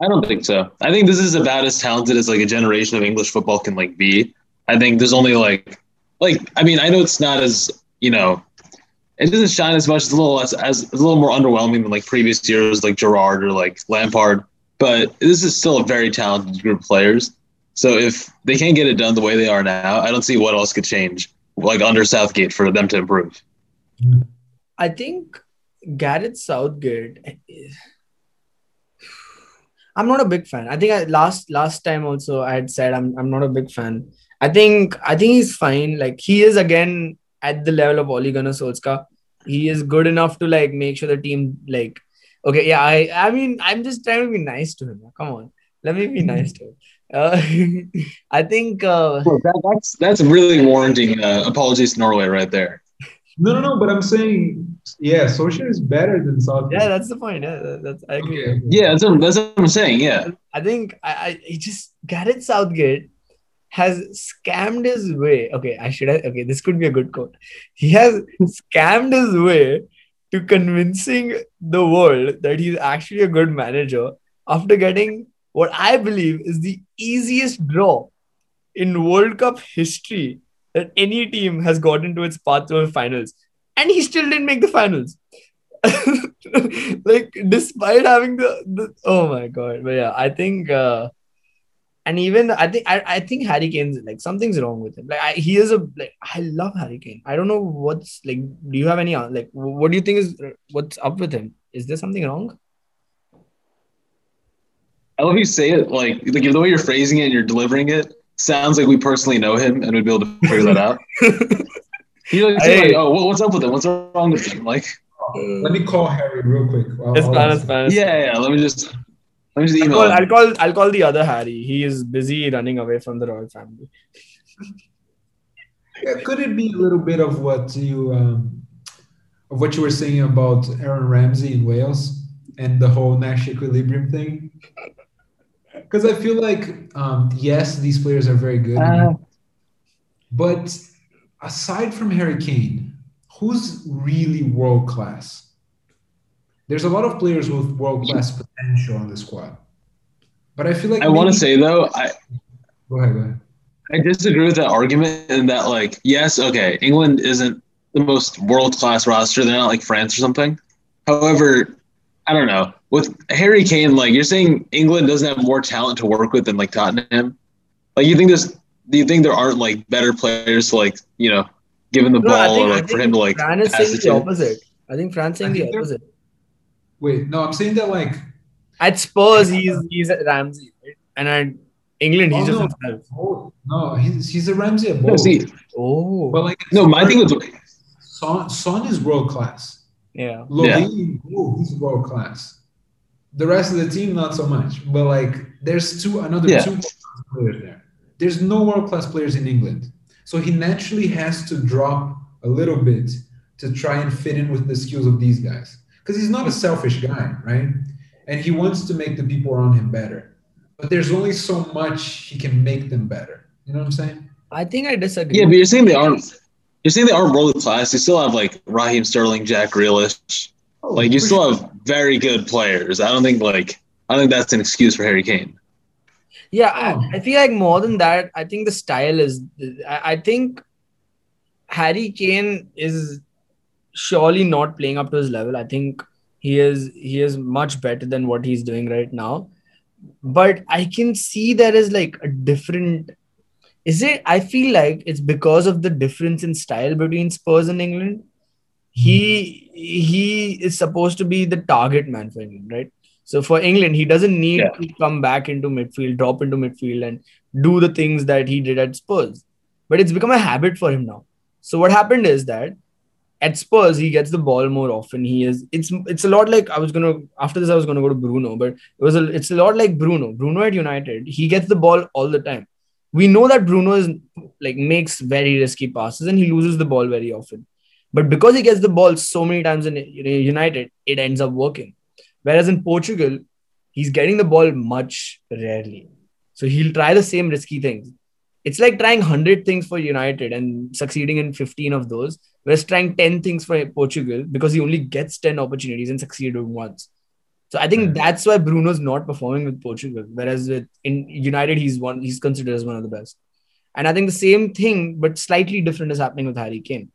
I don't think so. I think this is about as talented as like a generation of English football can like be. I think there's only like, like I mean, I know it's not as you know, it doesn't shine as much. It's a little less as a little more underwhelming than like previous years, like Gerrard or like Lampard. But this is still a very talented group of players. So if they can't get it done the way they are now, I don't see what else could change, like under Southgate, for them to improve. I think Gareth Southgate. I'm not a big fan. I think I, last last time also I had said I'm I'm not a big fan. I think I think he's fine. Like he is again at the level of Ole Gunnar Solskjaer. He is good enough to like make sure the team like okay yeah I I mean I'm just trying to be nice to him. Come on, let me be nice to him. Uh, *laughs* I think uh, That, that's that's really warranting uh, apologies to Norway right there. No, no, no. But I'm saying yeah, Solskjaer is better than Southgate. Yeah, that's the point. Yeah, that's I agree. Okay. Yeah, that's what, that's what I'm saying. Yeah. I think I, I he just Gareth Southgate has scammed his way. Okay, I should have okay, this could be a good quote. He has scammed his way to convincing the world that he's actually a good manager after getting what I believe is the easiest draw in World Cup history that any team has gotten to its path to the finals. And he still didn't make the finals. *laughs* like despite having the, the oh my god. But yeah i think uh and even i think i, I think harry kane's like something's wrong with him. Like I, he is a like i love harry kane. I don't know what's like do you have any uh, like what do you think is what's up with him? Is there something wrong? I love you say it. Like like the way you're phrasing it and you're delivering it sounds like we personally know him and we'd be able to figure that out. *laughs* You're like, Hey. like, oh, what's up with him? What's wrong with him? Like, Let me call Harry real quick. I'll- it's fine, it's fine. yeah, yeah. Let me just let me just I'll email. call. I'll call I'll call the other Harry. He is busy running away from the royal family. Yeah, could it be a little bit of what you um, of what you were saying about Aaron Ramsey in Wales and the whole Nash equilibrium thing? Because I feel like um, yes, these players are very good, Uh. but aside from Harry Kane, who's really world class? There's a lot of players with world class potential on the squad, but I feel like I want to say though, I Go ahead, go ahead. I disagree with that argument in that like yes, okay, England isn't the most world class roster. They're not like France or something. However, I don't know. With Harry Kane, like you're saying England doesn't have more talent to work with than like Tottenham. Like you think there's do you think there aren't like better players like, you know, given the No, ball think, or like for him to like Fran is pass saying the opposite. I think Fran's saying I the opposite. Wait, no, I'm saying that like At Spurs, he's he's at Ramsey, right? and at England, he's Oh, just no. himself. oh, no, he's he's a Ramsey at No, both. see, Oh, But like no, my thing was Son, Son is world class. yeah. Loveen, oh, he's world class. The rest of the team, not so much. But like, there's two another Yeah. two players there. There's no world class players in England, so he naturally has to drop a little bit to try and fit in with the skills of these guys. Because he's not a selfish guy, right? And he wants to make the people around him better. But there's only so much he can make them better. You know what I'm saying? I think I disagree. yeah, but you're saying they aren't you're saying they aren't world class. You still have like Raheem Sterling, Jack Grealish. Oh, like you For still have very good players. I don't think like I don't think that's an excuse for Harry Kane. Yeah, Oh. I, I feel like more than that, I think the style is. I, I think Harry Kane is surely not playing up to his level. I think he is he is much better than what he's doing right now. But I can see there is like a different. Is it? I feel like it's because of the difference in style between Spurs and England. He hmm. he is supposed to be the target man for England, right? So for England, he doesn't need Yeah. to come back into midfield, drop into midfield, and do the things that he did at Spurs. But it's become a habit for him now. So what happened is that at Spurs, he gets the ball more often. He is it's it's a lot like I was gonna after this I was gonna go to Bruno, but it was a it's a lot like Bruno. Bruno at United, he gets the ball all the time. We know that Bruno is like makes very risky passes and he loses the ball very often. But because he gets the ball so many times in United, it ends up working. Whereas in Portugal, he's getting the ball much rarely. So he'll try the same risky things. It's like trying 100 things for United and succeeding in 15 of those, whereas trying 10 things for Portugal because he only gets 10 opportunities and succeeded once. So I think hmm. that's why Bruno's not performing with Portugal, whereas with in United he's one he's considered as one of the best. And I think the same thing, but slightly different, is happening with Harry Kane.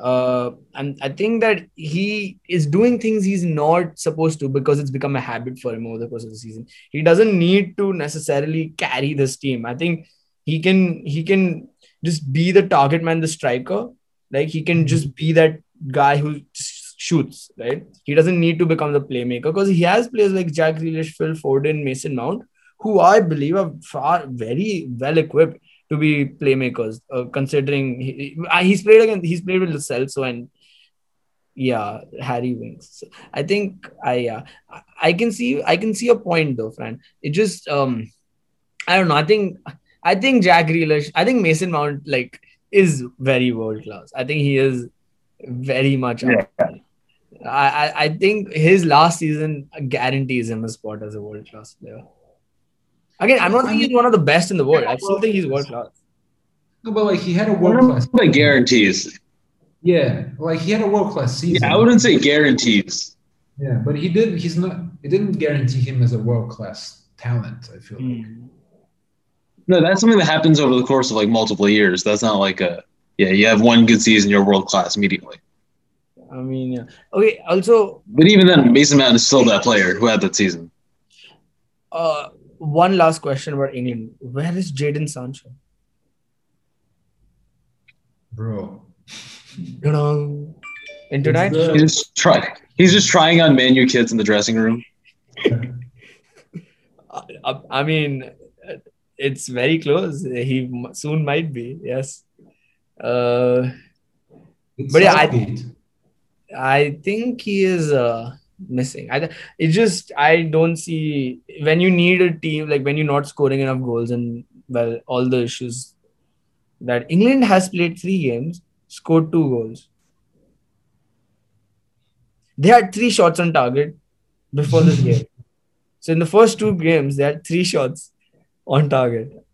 Uh, and I think that he is doing things he's not supposed to because it's become a habit for him over the course of the season. He doesn't need to necessarily carry this team. I think he can he can just be the target man, the striker. Like he can just be that guy who shoots, right? He doesn't need to become the playmaker because he has players like Jack Grealish, Phil Foden, Mason Mount, who I believe are far very well equipped to be playmakers. Uh, considering he, uh, he's played against he's played with Lo Celso and yeah, Harry Winks. So I think I yeah I- I can see I can see a point though, Fran. It just um I don't know. I think I think Jack Grealish. I think Mason Mount like is very world class. I think he is very much. Yeah. I, I I think his last season guarantees him a spot as a world class player. Again, I'm not think he's one of the best in the world. I still think he's world class. No, but like he had a world don't know class. if that guarantees. Yeah, like he had a world class season. Yeah, I wouldn't say guarantees. Yeah, but he did. He's not. It didn't guarantee him as a world class talent. I feel. like. No, that's something that happens over the course of like multiple years. That's not like a yeah. You have one good season, you're world class immediately. I mean, yeah. Okay. Also, But even then, Mason Mount is still that player who had that season. uh, one last question about England. Where is Jadon Sancho? Bro, Ta-da. In tonight? It's He's just try. He's just trying on Man U kids in the dressing room. *laughs* Uh, I mean, uh, it's very close. He soon might be. Yes. Uh, But yeah, I- Southgate. I think he is uh, missing. I th- it just I don't see when you need a team like when you're not scoring enough goals and well all the issues that England has played three games, scored two goals. They had three shots on target before this game. *laughs* So in the first two games, they had three shots on target.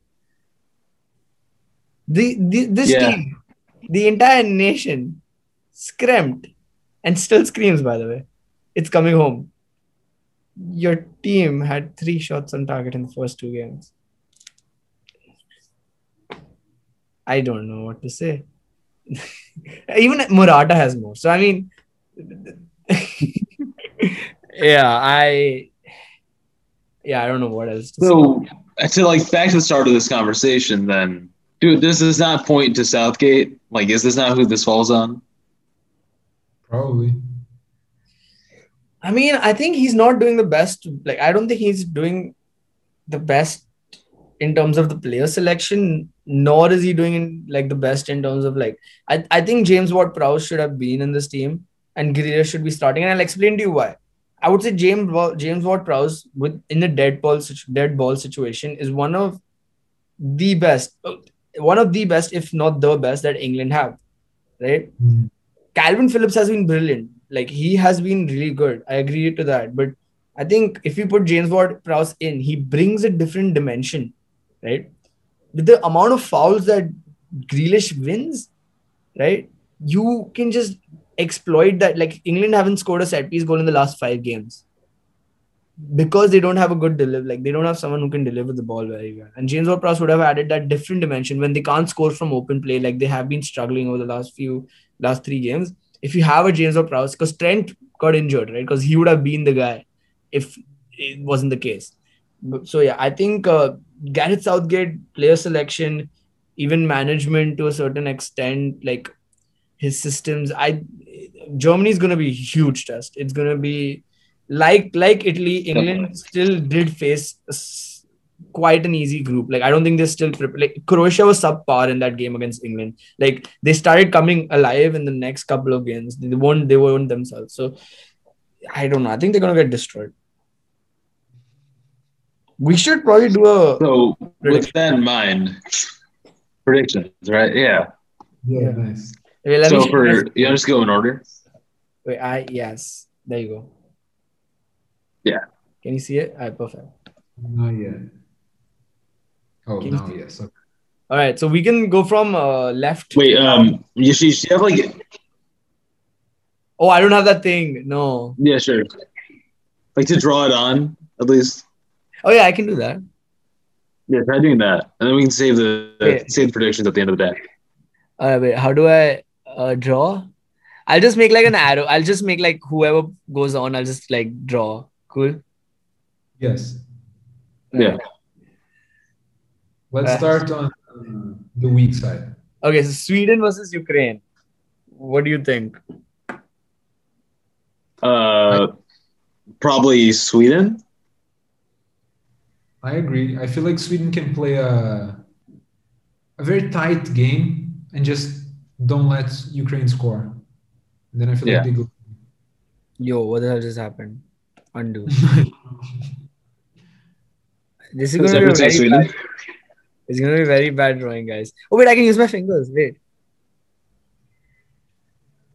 The, the this Yeah. team, the entire nation, scrimped and still screams. By the way, it's coming home. Your team had three shots on target in the first two games. I don't know what to say. *laughs* Even Murata has more. So I mean, *laughs* yeah, I yeah, I don't know what else to say. So to like back to the start of this conversation, then, dude, this does this not point to Southgate? Like, is this not who this falls on? Probably. I mean, I think he's not doing the best. Like, I don't think he's doing the best in terms of the player selection, nor is he doing in, like the best in terms of like. I, I think James Ward Prowse should have been in this team, and Grealish should be starting. And I'll explain to you why. I would say James James Ward Prowse with in the dead ball dead ball situation is one of the best, one of the best, if not the best that England have, right? Mm. Kalvin Phillips has been brilliant. Like he has been really good. I agree to that. But I think if you put James Ward Prowse in, he brings a different dimension, right? With the amount of fouls that Grealish wins, right? You can just exploit that. Like England haven't scored a set piece goal in the last five games because they don't have a good deliver. Like they don't have someone who can deliver the ball very well. And James Ward Prowse would have added that different dimension when they can't score from open play, like they have been struggling over the last few last three games. If you have a James Ward Prowse, because Trent got injured, right? Because he would have been the guy if it wasn't the case. So yeah, I think uh, Gareth Southgate player selection, even management to a certain extent, like his systems. I Germany is going to be huge test. It's going to be like like Italy. England still did face quite an easy group. Like I don't think they're still. Like Croatia was subpar in that game against England. Like they started coming alive in the next couple of games. They won't. They weren't themselves. So I don't know. I think they're gonna get destroyed. We should probably do a So with that in mind, predictions, right? Yeah. Yeah, Yeah. nice. Wait, let so me- for you know, just go in order. Wait, I yes. There you go. Yeah. Can you see it? All right, perfect. Not yet. Oh, Can you now see- yes. Okay. All right, so we can go from uh, left. Wait, um, you should, you should have like Oh, I don't have that thing. No. yeah, sure. Like to draw it on at least. Oh yeah, I can do that. Yeah, try doing that, and then we can save the Yeah. save the predictions at the end of the day. All right, wait. How do I uh, draw? I'll just make like an arrow. I'll just make like whoever goes on. I'll just like draw. Cool. Yes. Yeah. Let's Uh, start on uh, the weak side. Okay, so Sweden versus Ukraine. What do you think? Uh, probably Sweden. I agree. I feel like Sweden can play a a very tight game and just don't let Ukraine score. And then I feel Yeah. like they go. Yo, what the hell just happened? Undo. *laughs* This is Does gonna be a very Sweden? bad, It's gonna be very bad drawing, guys. Oh wait, I can use my fingers. Wait.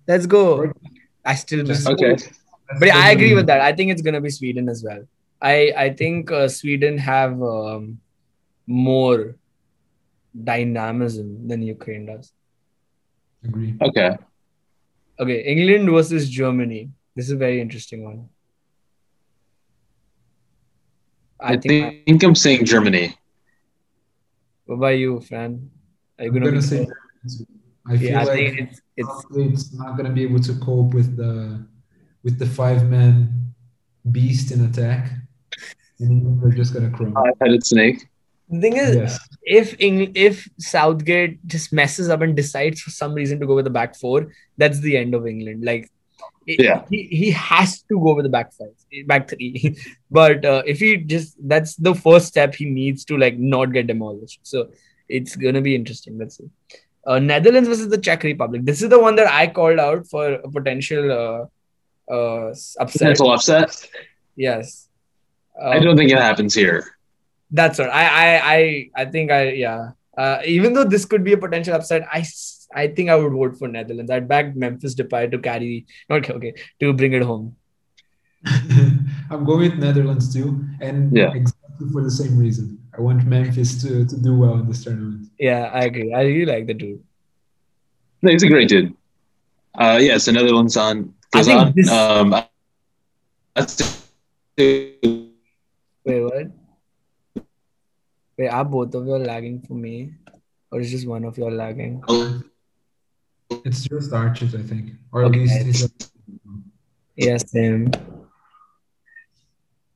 Let's go. I still miss. Just- it. Okay. But yeah, I agree with that. I think it's gonna be Sweden as well. I I think uh, Sweden have um, more dynamism than Ukraine does. Agree. Okay. Okay, England versus Germany. This is a very interesting one. I I think. I, think I'm saying Germany. What about you, Fran? Are you I'm gonna, gonna say I feel Yeah, I like think it's it's Southgate's not gonna be able to cope with the with the five man beast in attack, and they're just gonna crawl. Five-headed snake. the thing is Yes. if Eng- if Southgate just messes up and decides for some reason to go with the back four, that's the end of England. Like, it- Yeah. he, he has to go with the back five, back three. *laughs* but uh, if he just that's the first step he needs to like not get demolished. So it's gonna be interesting. Let's see. Uh, Netherlands versus the Czech Republic. This is the one that I called out for a potential uh, uh, upset. Potential upset. Yes. I Um, don't think it happens here. that's right I I I I think I yeah. Uh, even though this could be a potential upset, I I think I would vote for Netherlands. I'd back Memphis Depay to carry okay okay to bring it home. *laughs* I'm going with Netherlands too, and Yeah. exactly for the same reason. I want Memphis to, to do well in this tournament. Yeah, I agree. I really like the dude. No, he's a great dude. Uh, yeah, so Netherlands on I goes think on. this- Um, that's Wait, what? Wait, are both of you lagging for me, or is just one of you all lagging? It's just Archit's, I think, or at Okay. least he's. Yes, same.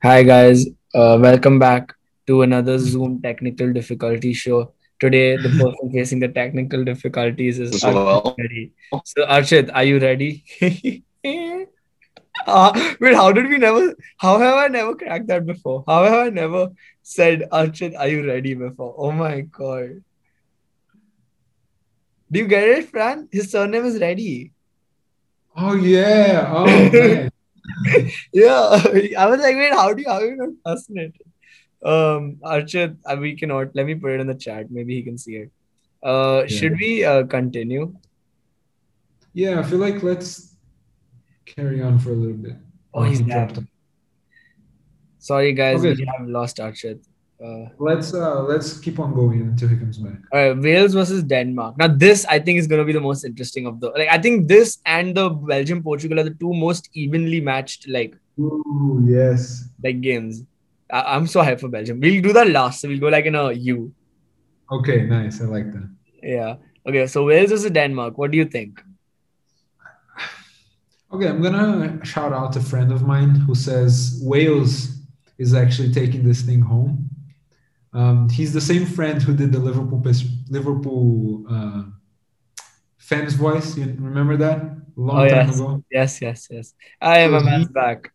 Hi guys, uh, welcome back to another Zoom technical difficulty show. Today, the person facing the technical difficulties is as Archit well. ready. So, Archit, are you ready? *laughs* Uh, wait, how did we never? How have I never cracked that before? How have I never said, Archit, are you ready before? Oh my god. Do you get it, Fran? His surname is Reddy. Oh yeah! Oh *laughs* yeah, I was like, wait, how do you how are you not fascinated? Um, Archit, uh, we cannot. Let me put it in the chat. Maybe he can see it. Uh, Yeah. should we uh continue? yeah, I feel like let's carry on for a little bit. Oh, he's he dropped. Sorry, guys, Okay. we have lost Archit. Uh, Let's uh let's keep on going until he comes back. all right, Wales versus Denmark. Now, this I think is going to be the most interesting of the. Like, I think this and the Belgium Portugal are the two most evenly matched like Ooh yes. like games. I, I'm so hyped for Belgium. We'll do that last, so we'll go like in a U. Okay, nice. I like that. Yeah. Okay. So Wales versus Denmark. What do you think? Okay, I'm gonna shout out a friend of mine who says Wales is actually taking this thing home. Um, he's the same friend who did the Liverpool Liverpool uh, fans voice. You remember that? Long Oh, time yes. ago. Yes, yes, yes. I am a So man's he- back.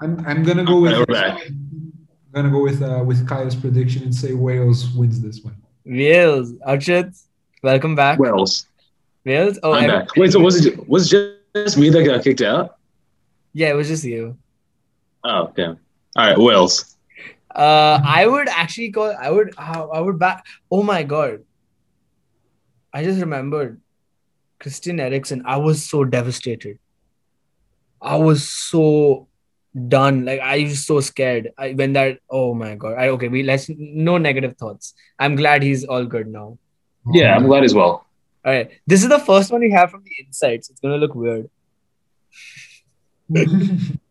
I'm I'm gonna go with We're back. I'm gonna go with uh, with Kyle's prediction and say Wales wins this one. Wales. Archit, welcome back. Wales. Wales. Oh, I'm every- back. Wait, so was it was it just me that got kicked out? yeah, it was just you. Oh, damn. All right, Wales. Uh, I would actually call. I would. I I would back. Oh my god! I just remembered Christian Eriksen. I was so devastated. I was so done. Like I was so scared. I when that. Oh my god! I okay. We let's no negative thoughts. I'm glad he's all good now. Yeah, I'm glad as well. All right. This is the first one we have from the insides. It's gonna look weird. *laughs* *laughs*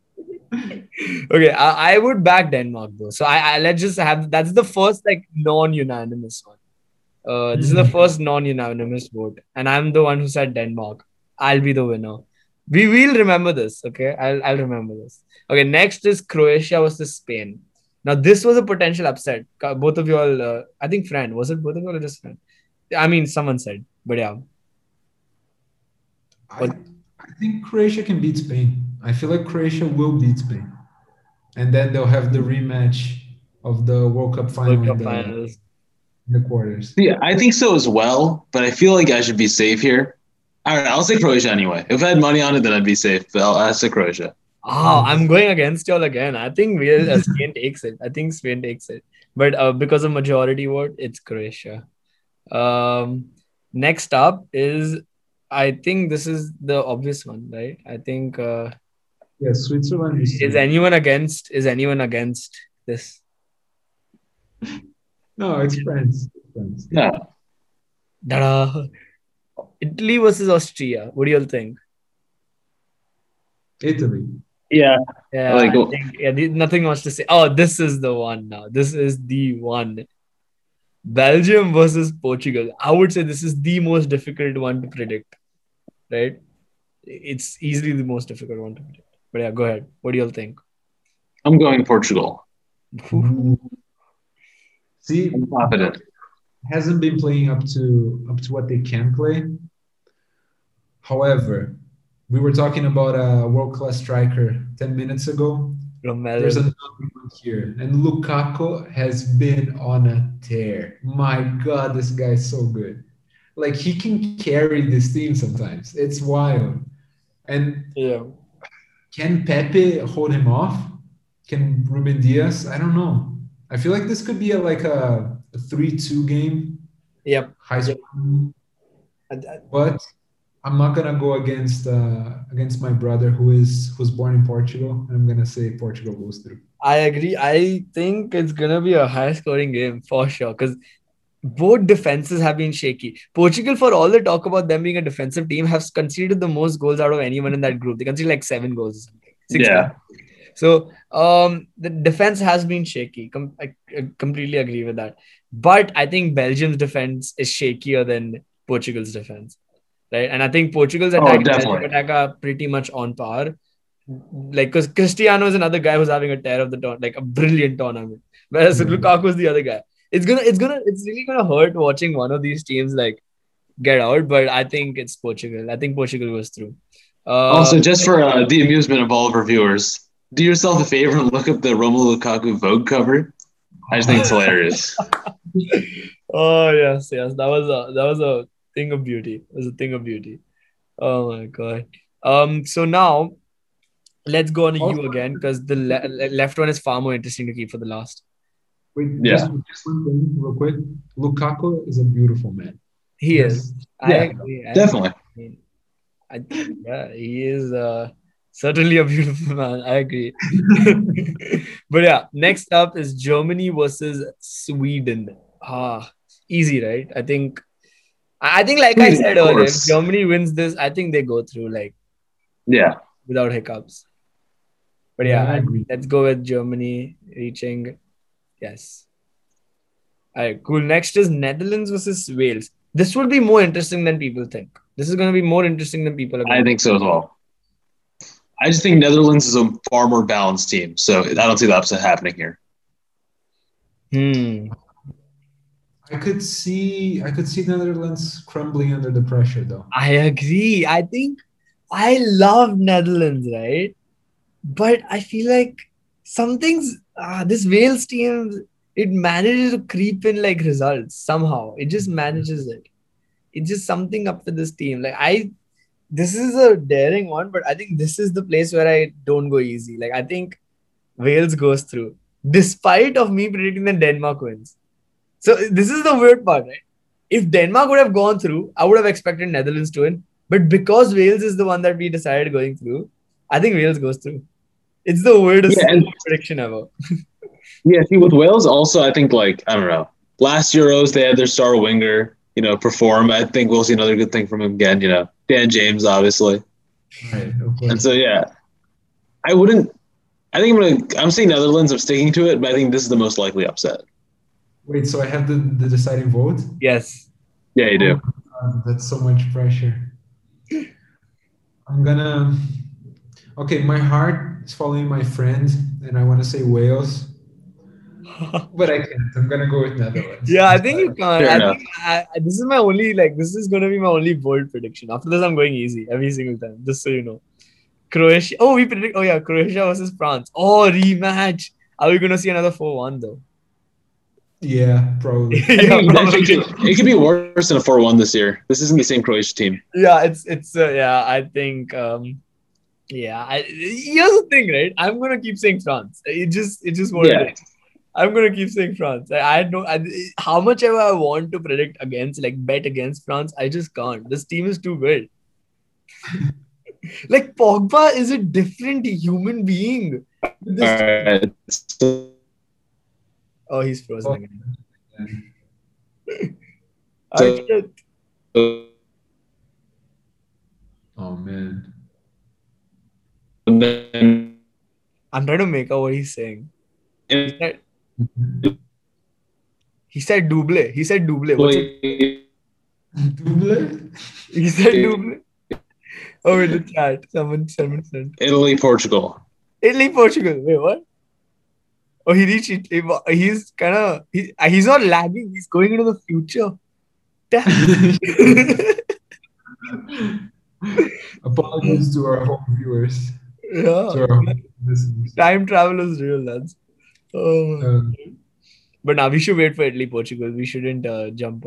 *laughs* Okay, I, I would back Denmark though. So I, I let's just have that's the first like non-unanimous one. Uh, this is the Mhm. first non-unanimous vote, and I'm the one who said Denmark. I'll be the winner. We will remember this. Okay, I'll I'll remember this. Okay, next is Croatia versus Spain. Now this was a potential upset. Both of you all, uh, I think, Fran was it both of you all or just Fran? I mean, someone said, but yeah. I, I think Croatia can beat Spain. I feel like Croatia will beat Spain, and then they'll have the rematch of the World Cup final, World Cup in, the, finals. in the quarters. Yeah, I think so as well, but I feel like I should be safe here. All right, I'll say Croatia anyway. If I had money on it, then I'd be safe. But I'll, I'll say Croatia. Oh, I'm going against y'all again. I think we'll, uh, Spain takes it. I think Spain takes it. But uh, because of majority vote, it's Croatia. Um, next up is I think this is the obvious one, right? I think uh, Yeah, Switzerland is. is anyone against is anyone against this? no, it's France. It's France. No. Ta-da. Italy versus Austria. What do you all think? Italy. Yeah. Yeah, Like, I think, yeah, nothing much to say. Oh, this is the one now. This is the one. Belgium versus Portugal. I would say this is the most difficult one to predict, right? It's easily the most difficult one to predict. But yeah, go ahead. What do you all think? I'm going Portugal. See, I'm confident. hasn't been playing up to up to what they can play. However, we were talking about a world class striker ten minutes ago. Romelu. There's another one here, and Lukaku has been on a tear. My God, this guy's so good. Like he can carry this team sometimes. It's wild. And yeah. Can Pepe hold him off? Can Ruben Dias? I don't know. I feel like this could be a, like a, a three-two game, Yep. high. And- and- But I'm not gonna go against uh, against my brother who is who's born in Portugal. I'm gonna say Portugal goes through. I agree. I think it's gonna be a high scoring game for sure because both defenses have been shaky. Portugal, for all the talk about them being a defensive team, have conceded the most goals out of anyone in that group. They conceded like seven goals or something. Six Yeah. goals. So um, the defense has been shaky. Com- I, I completely agree with that. But I think Belgium's defense is shakier than Portugal's defense, right? And I think Portugal's Oh, attack and attack are pretty much on par. Like, because Cristiano is another guy who's having a tear of the tournament, like a brilliant tournament, whereas Mhm. Lukaku is the other guy. It's gonna, it's gonna, it's really gonna hurt watching one of these teams like get out. But I think it's Portugal. I think Portugal goes through. Uh, Also, just for uh, the amusement of all of our viewers, do yourself a favor and look up the Romelu Lukaku Vogue cover. I just think it's hilarious. *laughs* oh yes, yes, that was a that was a thing of beauty. It was a thing of beauty. Oh my god. Um. So now, let's go on to you again because the le- le- left one is far more interesting to keep for the last. Wait, Yeah. just, just one thing, real quick. Lukaku is a beautiful man. He Yes. is. I Yeah, agree. I Definitely. mean, I, yeah, he is uh, certainly a beautiful *laughs* man. I agree. *laughs* but yeah, next up is Germany versus Sweden. Ah, easy, right? I think. I I think, like I said earlier, if. Germany wins this, I think they go through like Yeah. without hiccups. But yeah, Yeah, I I- agree. let's go with Germany reaching. Yes. All right, cool. Next is Netherlands versus Wales. This would be more interesting than people think. This is going to be more interesting than people are. I think so as well. I just think Netherlands is a far more balanced team, so I don't see the upset happening here. Hmm. I could see I could see Netherlands crumbling under the pressure though. I agree. I think I love Netherlands, right? But I feel like some things, ah, this Wales team, it manages to creep in like results somehow. It just manages it. It's just something up with this team. Like I, this is a daring one, but I think this is the place where I don't go easy. Like I think Wales goes through, despite of me predicting that Denmark wins. So this is the weird part, right? If Denmark would have gone through, I would have expected Netherlands to win. But because Wales is the one that we decided going through, I think Wales goes through. It's the weirdest Yeah, and- prediction ever. *laughs* Yeah, see, with Wales, also, I think, like, I don't know. Last Euros, they had their star winger, you know, perform. I think we'll see another good thing from him again, you know. Dan James, obviously. Right, of And so, yeah, I wouldn't. I think I'm gonna. I'm saying Netherlands. I'm sticking to it, but I think this is the most likely upset. Wait, so I have the, the deciding vote? Yes. Yeah, you do. Uh, that's so much pressure. I'm gonna. Okay, my heart is following my friend, and I want to say Wales, *laughs* but I can't. I'm gonna go with Netherlands. Yeah, I think you can't. Fair I enough. think I, I- this is my only like this is gonna be my only bold prediction. After this, I'm going easy every single time, just so you know. Croatia. Oh, we predict. Oh yeah, Croatia versus France. Oh, rematch. Are we gonna see another four-one though? Yeah, probably. *laughs* Yeah, probably. it, could, it could be worse than a four-one this year. This isn't the same Croatia team. yeah, it's it's uh, yeah. I think um, yeah. I, here's the thing, right? I'm gonna keep saying France. It just it just what Yeah. it is. I'm gonna keep saying France. I, I don't. I, how much ever I want to predict against, like bet against France, I just can't. This team is too good. *laughs* like Pogba is a different human being. This-. So, Oh, he's frozen again. So- *laughs* Oh man. Then, I'm trying to make out what he's saying. He said, he said double. He said double. What's it? Double? He said double. Oh, in the chat, someone, someone said Italy, Portugal. Italy, Portugal. Wait, what? Oh, he reached it. He's kind of he, uh, he's not lagging. He's going into the future. Damn. *laughs* *laughs* Apologies to our home viewers. Yeah. To our home listeners. Time travel is real, lads. Oh. Um, But now we should wait for Italy, Portugal. We shouldn't uh, jump.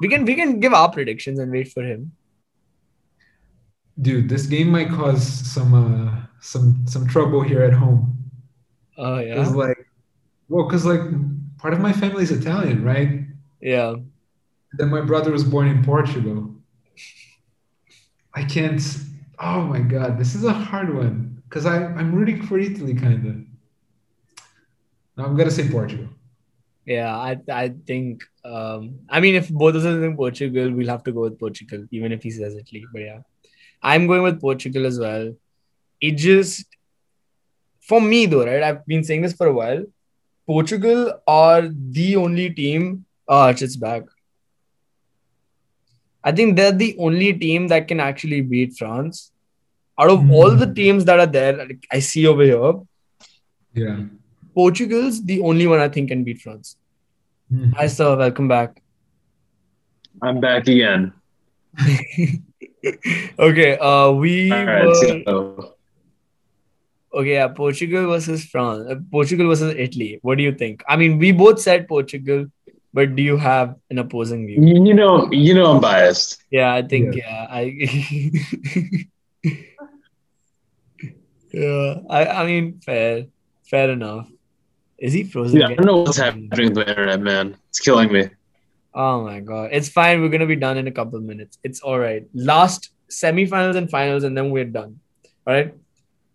We can we can give our predictions and wait for him. dude, this game might cause some uh, some some trouble here at home. Oh yeah, Cause like, well, cause like part of my family is Italian, right? yeah. Then my brother was born in Portugal. I can't. Oh my god, this is a hard one. Cause I I'm rooting for Italy, kind of. No, I'm gonna say Portugal. Yeah, I I think um I mean if both of us are in Portugal, we'll have to go with Portugal, even if he says Italy. But yeah. I'm going with Portugal as well. It just for me though, right? I've been saying this for a while. Portugal are the only team. Oh, it's back. I think they're the only team that can actually beat France. Out of all the Hmm. teams that are there, like I see over here, Yeah. Portugal's the only one I think can beat France. Hmm. Hi, sir. Welcome back. I'm back again. *laughs* okay, uh, we All right. were So, okay. Yeah, Portugal versus France. Uh, Portugal versus Italy. What do you think? I mean, we both said Portugal, but do you have an opposing view? you know, you know, I'm biased. Yeah, I think yeah. I *laughs* *laughs* yeah. I I mean, fair, fair enough. Is he frozen? Yeah, I don't know what's happening with the internet, man. It's killing me. Oh my god, it's fine. We're gonna be done in a couple of minutes. It's all right. Last semifinals and finals, and then we're done. All right.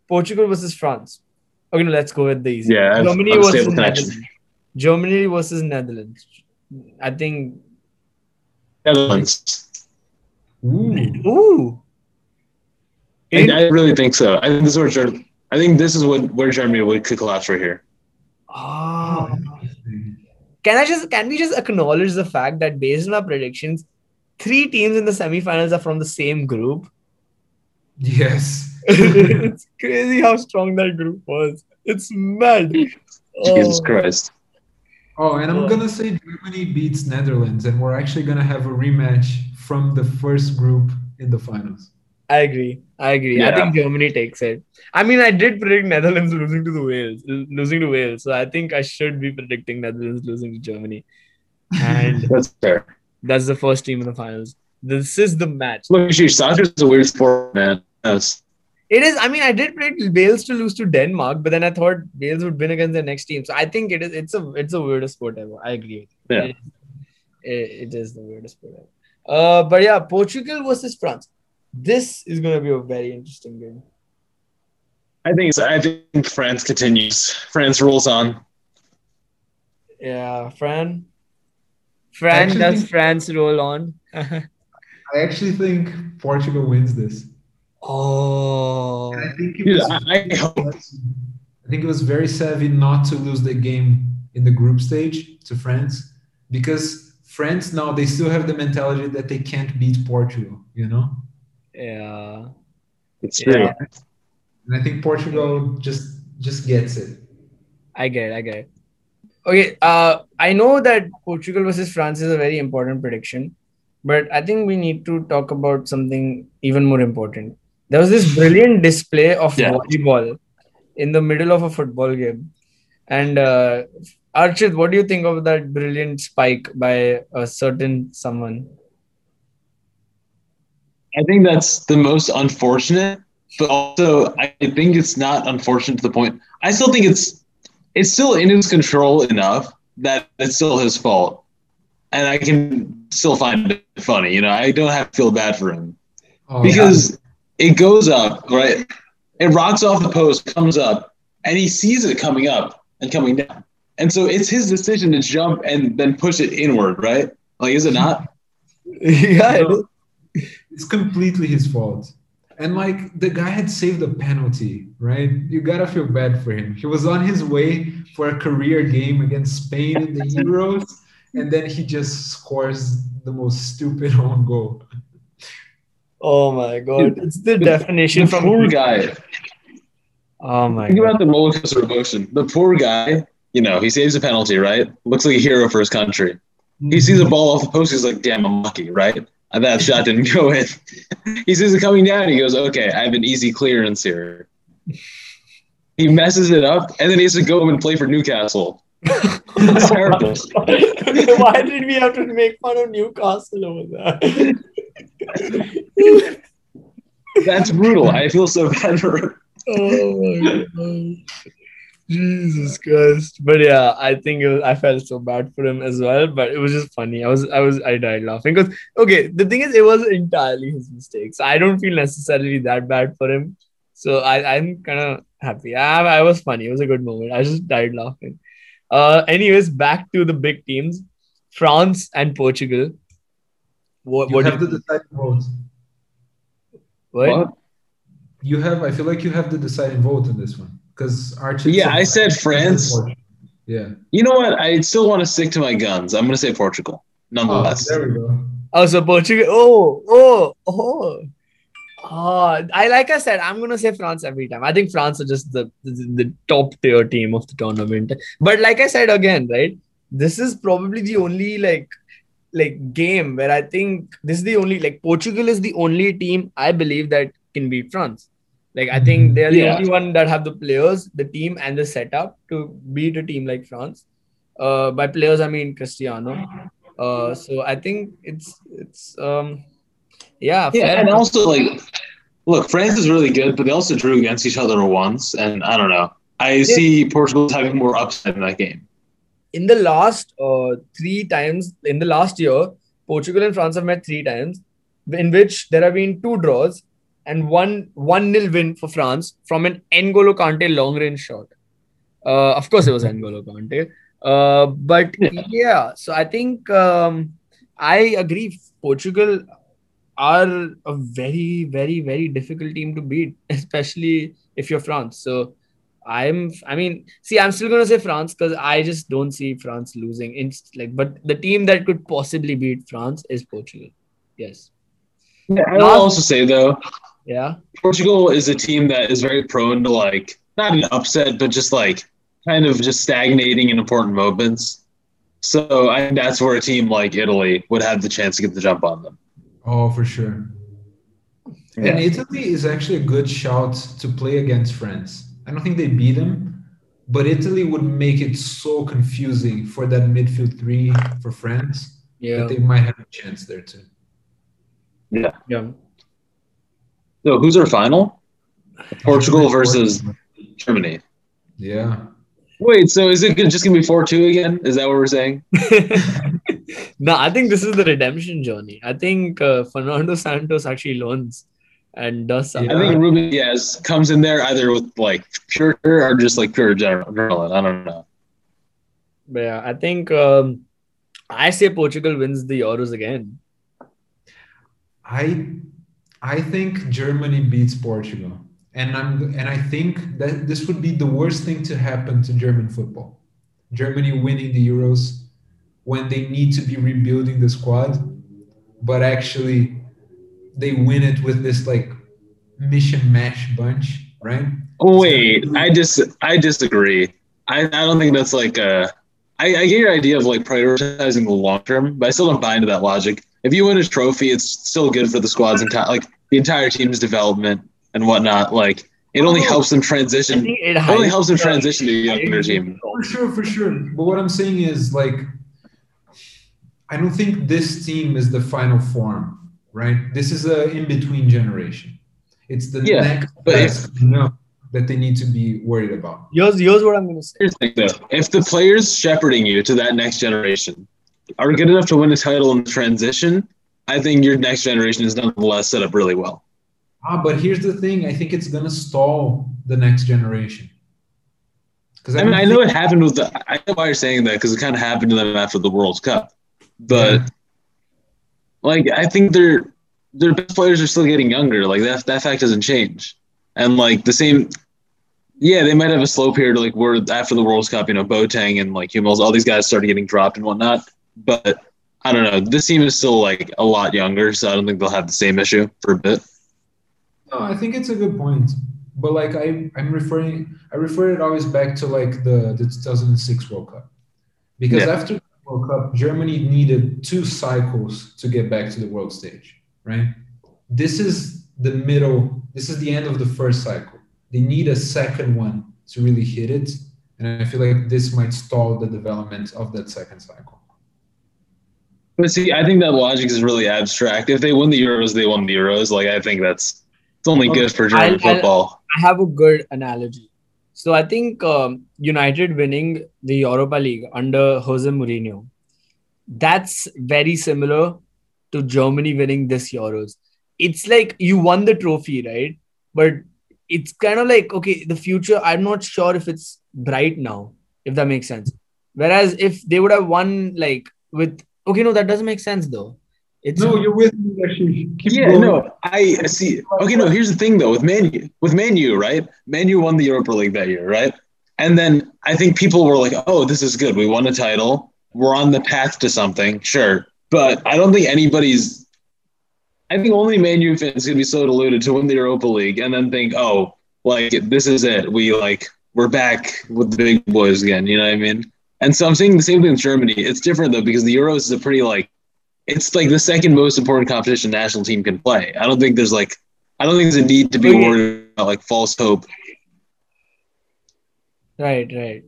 Portugal versus France. Okay, no, let's go with the easy. Yeah, Germany I'm versus. Netherlands. Germany versus Netherlands. I think. Netherlands. Ooh. Ooh. I, In- I really think so. I think this is where Ger- I think this is what where Germany would could collapse right here. Ah. interesting. Can I just can we just acknowledge the fact that based on our predictions, three teams in the semifinals are from the same group? Yes. *laughs* it's crazy how strong that group was. It's mad. Jesus Oh. Christ. Oh, and I'm Yeah. gonna say Germany beats Netherlands, and we're actually gonna have a rematch from the first group in the finals. I agree. I agree. I think Germany takes it. I mean, I did predict Netherlands *laughs* losing to the Wales, losing to Wales. So I think I should be predicting Netherlands losing to Germany. And *laughs* That's fair. that's the first team in the finals. This is the match. Look, actually, soccer's a weird sport, man. Yes. It is. I mean, I did predict Wales to lose to Denmark, but then I thought Wales would win against their next team. So I think it is. It's a. It's a weirdest sport ever. I agree. Yeah. It, it, it is the weirdest sport ever. Uh, but yeah, Portugal versus France. This is gonna be a very interesting game. I think it's, I think France continues. France rolls on. Yeah, Fran. Fran Actually does think- France roll on? *laughs* I actually think Portugal wins this. oh, And I think it Dude, was, I, I hope I think it was very savvy not to lose the game in the group stage to France because France now they still have the mentality that they can't beat Portugal, you know? Yeah. it's true. Yeah. And I think Portugal just just gets it. I get it. I get it. Okay. Uh, I know that Portugal versus France is a very important prediction, but I think we need to talk about something even more important. There was this brilliant display of Yeah. volleyball in the middle of a football game, and uh, Archit, what do you think of that brilliant spike by a certain someone? I think that's the most unfortunate, but also I think it's not unfortunate to the point. I still think it's it's still in his control enough that it's still his fault, and I can still find it funny. You know, I don't have to feel bad for him Oh, because It goes up, right? It rocks off the post, comes up, and he sees it coming up and coming down. And so it's his decision to jump and then push it inward, right? Like, is it not? *laughs* yeah, is. It's completely his fault. And like the guy had saved a penalty, right? You gotta feel bad for him. He was on his way for a career game against Spain in the *laughs* Euros, and then he just scores the most stupid *laughs* own goal. Oh my god, it's the definition The from poor guy. Oh my Think god. about the roller coaster of emotion. The poor guy, you know, he saves a penalty, right? Looks like a hero for his country. He sees a mm-hmm. ball off the post. He's like, "Damn, I'm lucky, right?" And that shot didn't go in. *laughs* he sees it coming down. He goes, "Okay, I have an easy clearance here." He messes it up, and then he has to go and play for Newcastle. It's terrible. *laughs* Why did we have to make fun of Newcastle over there? *laughs* That's brutal. I feel so bad for oh my god. Jesus Christ. But yeah, I think was, I felt so bad for him as well. But it was just funny. I was I was I died laughing because okay, the thing is it was entirely his mistakes. I don't feel necessarily that bad for him. So I, I'm kind of happy. I, I was funny. It was a good moment. I just died laughing. Uh anyways, back to the big teams. France and Portugal. What You what, have you, deciding vote. what? What? You have. I feel like you have the deciding vote in this one because Archit. Yeah, I said France. Yeah. You know what? I still want to stick to my guns. I'm going to say Portugal, Oh, nonetheless. there we go. Oh, so Portugal. Oh, oh, oh. Oh, I like I said, I'm gonna say France every time. I think France are just the, the the top tier team of the tournament. But like I said again, right? This is probably the only like like game where I think this is the only like Portugal is the only team I believe that can beat France. Like I think they're the Yeah. only one that have the players, the team, and the setup to beat a team like France. Uh, by players I mean Cristiano. Uh, so I think it's it's um yeah, Yeah, and also like, look, France is really good, but they also drew against each other once, and I don't know. I see Portugal having more upside in that game. in the last uh, three times in the last year, Portugal and France have met three times, in which there have been two draws and one one nil win for France from an N'Golo Kante long range shot. Uh, of course, it was *laughs* N'Golo Kante. Uh, but Yeah. yeah, so I think um, I agree. Portugal are a very, very, very difficult team to beat, *laughs* especially if you're France. So I'm, I mean, see, I'm still gonna say France because I just don't see France losing. It's like, but the team that could possibly beat France is Portugal. Yes. I will also say though, Yeah. Portugal is a team that is very prone to like not an upset, but just like kind of just stagnating in important moments. So I think that's where a team like Italy would have the chance to get the jump on them. Oh, for sure. And Italy is actually a good shout to play against France. I don't think they beat them, but Italy would make it so confusing for that midfield three for France Yeah. that they might have a chance there too. Yeah. Yeah. So who's our final? Portugal versus Germany. Yeah. Wait, so is it just gonna be four two again? Is that what we're saying? *laughs* no, I think this is the redemption journey. I think uh, Fernando Santos actually learns and does something. I think Ruben Dias comes in there either with like pure or just like pure general. adrenaline. I don't know. But yeah, I think um, I say Portugal wins the Euros again. I I think Germany beats Portugal. And I'm and I think that this would be the worst thing to happen to German football. Germany winning the Euros when they need to be rebuilding the squad, but actually they win it with this like mission mash bunch, right? Oh wait, I just I disagree. I, I don't think that's like uh I, I get your idea of like prioritizing the long term, but I still don't buy into that logic. If you win a trophy, it's still good for the squad's entire like the entire team's development and whatnot. Like it only Oh. helps them transition. it It only helps them transition to a younger team. For sure, for sure. But what I'm saying is like I don't think this team is the final form, right? This is a in-between generation. It's the Yeah, next but best no, that they need to be worried about. Here's, here's what I'm going to say. Here's the thing, though. If the players shepherding you to that next generation are good enough to win a title in the transition, I think your next generation is nonetheless set up really well. Ah, but here's the thing. I think it's gonna stall the next generation. Because I mean, I know it happened with the. I know why you're saying that because it kind of happened to them after the World Cup, but yeah. like I think their their best players are still getting younger. Like that that fact doesn't change, and like the same. Yeah, they might have a slow period like where after the World Cup, you know, Boateng and like Hummels, all these guys started getting dropped and whatnot. But I don't know. This team is still like a lot younger, so I don't think they'll have the same issue for a bit. No, I think it's a good point. But like I, I'm referring, I refer it always back to like the, the 2006 World Cup, because yeah. after the World Cup, Germany needed two cycles to get back to the world stage, right? This is the middle. This is the end of the first cycle. They need a second one to really hit it, and I feel like this might stall the development of that second cycle. But see, I think that logic is really abstract. If they win the Euros, they won the Euros. Like I think that's it's only okay. good for German I'll, football. i have a good analogy. So I think um, United winning the Europa League under Jose Mourinho, that's very similar to Germany winning this Euros. It's like you won the trophy, right? But it's kind of like okay, the future. I'm not sure if it's bright now, if that makes sense. Whereas if they would have won like with okay, no, that doesn't make sense though. It's no, you're with me. Actually, Keep yeah, going. no, I see. Okay, no. Here's the thing, though, with Manu, with Manu, right? Manu won the Europa League that year, right? And then I think people were like, "Oh, this is good. We won a title. We're on the path to something." Sure, but I don't think anybody's. I think only Manu fans gonna be so deluded to win the Europa League and then think, "Oh, like this is it. We like we're back with the big boys again." You know what I mean? And so I'm saying the same thing with Germany. It's different though because the Euros is a pretty like it's like the second most important competition national team can play. I don't think there's like I don't think there's a need to be worried about like false hope. Right, right.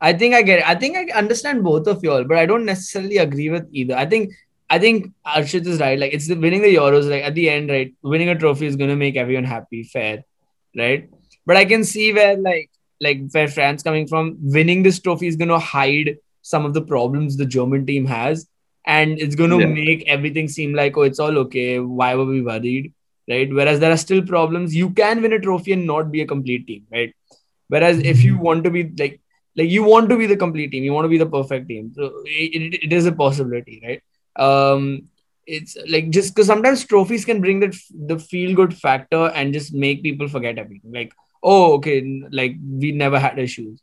I think I get it. I think I understand both of y'all, but I don't necessarily agree with either. I think I think Archit is right. Like it's the winning the Euros, like at the end, right? Winning a trophy is gonna make everyone happy, fair, right? But I can see where like like where Fran's coming from, winning this trophy is gonna hide some of the problems the German team has. And it's going to yeah. make everything seem like oh it's all okay. Why were we worried? Right? Whereas there are still problems. You can win a trophy and not be a complete team right? Whereas if you want to be like like you want to be the complete team. You want to be the perfect team. So it, it, it is a possibility right? Um it's like just because sometimes trophies can bring that the feel good factor and just make people forget everything. Like oh okay like we never had issues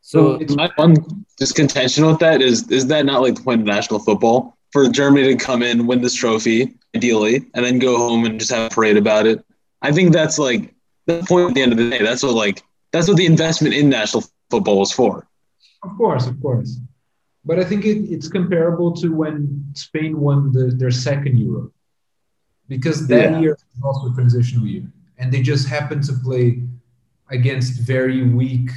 so it's my one discontention with that is is that not like the point of national football for Germany to come in, win this trophy, ideally, and then go home and just have a parade about it? I think that's like the point at the end of the day. That's what like that's what the investment in national football was for. Of course, of course. But I think it, it's comparable to when Spain won the, their second Euro, because that yeah. year was also a transitional year, and they just happened to play against very weak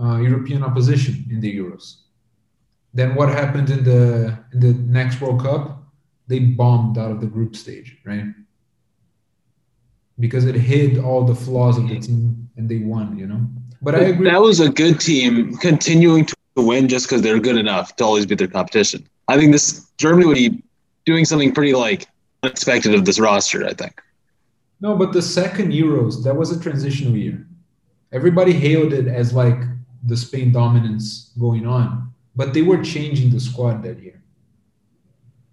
uh, European opposition in the Euros. Then what happened in the in the next World Cup? They bombed out of the group stage, right? Because it hid all the flaws of the team and they won, you know. But I agree. That was a good team continuing to win just because they're good enough to always beat their competition. I think this Germany would be doing something pretty like unexpected of this roster. I think. No, but the second Euros that was a transitional year. Everybody hailed it as like the Spain dominance going on, but they were changing the squad that year.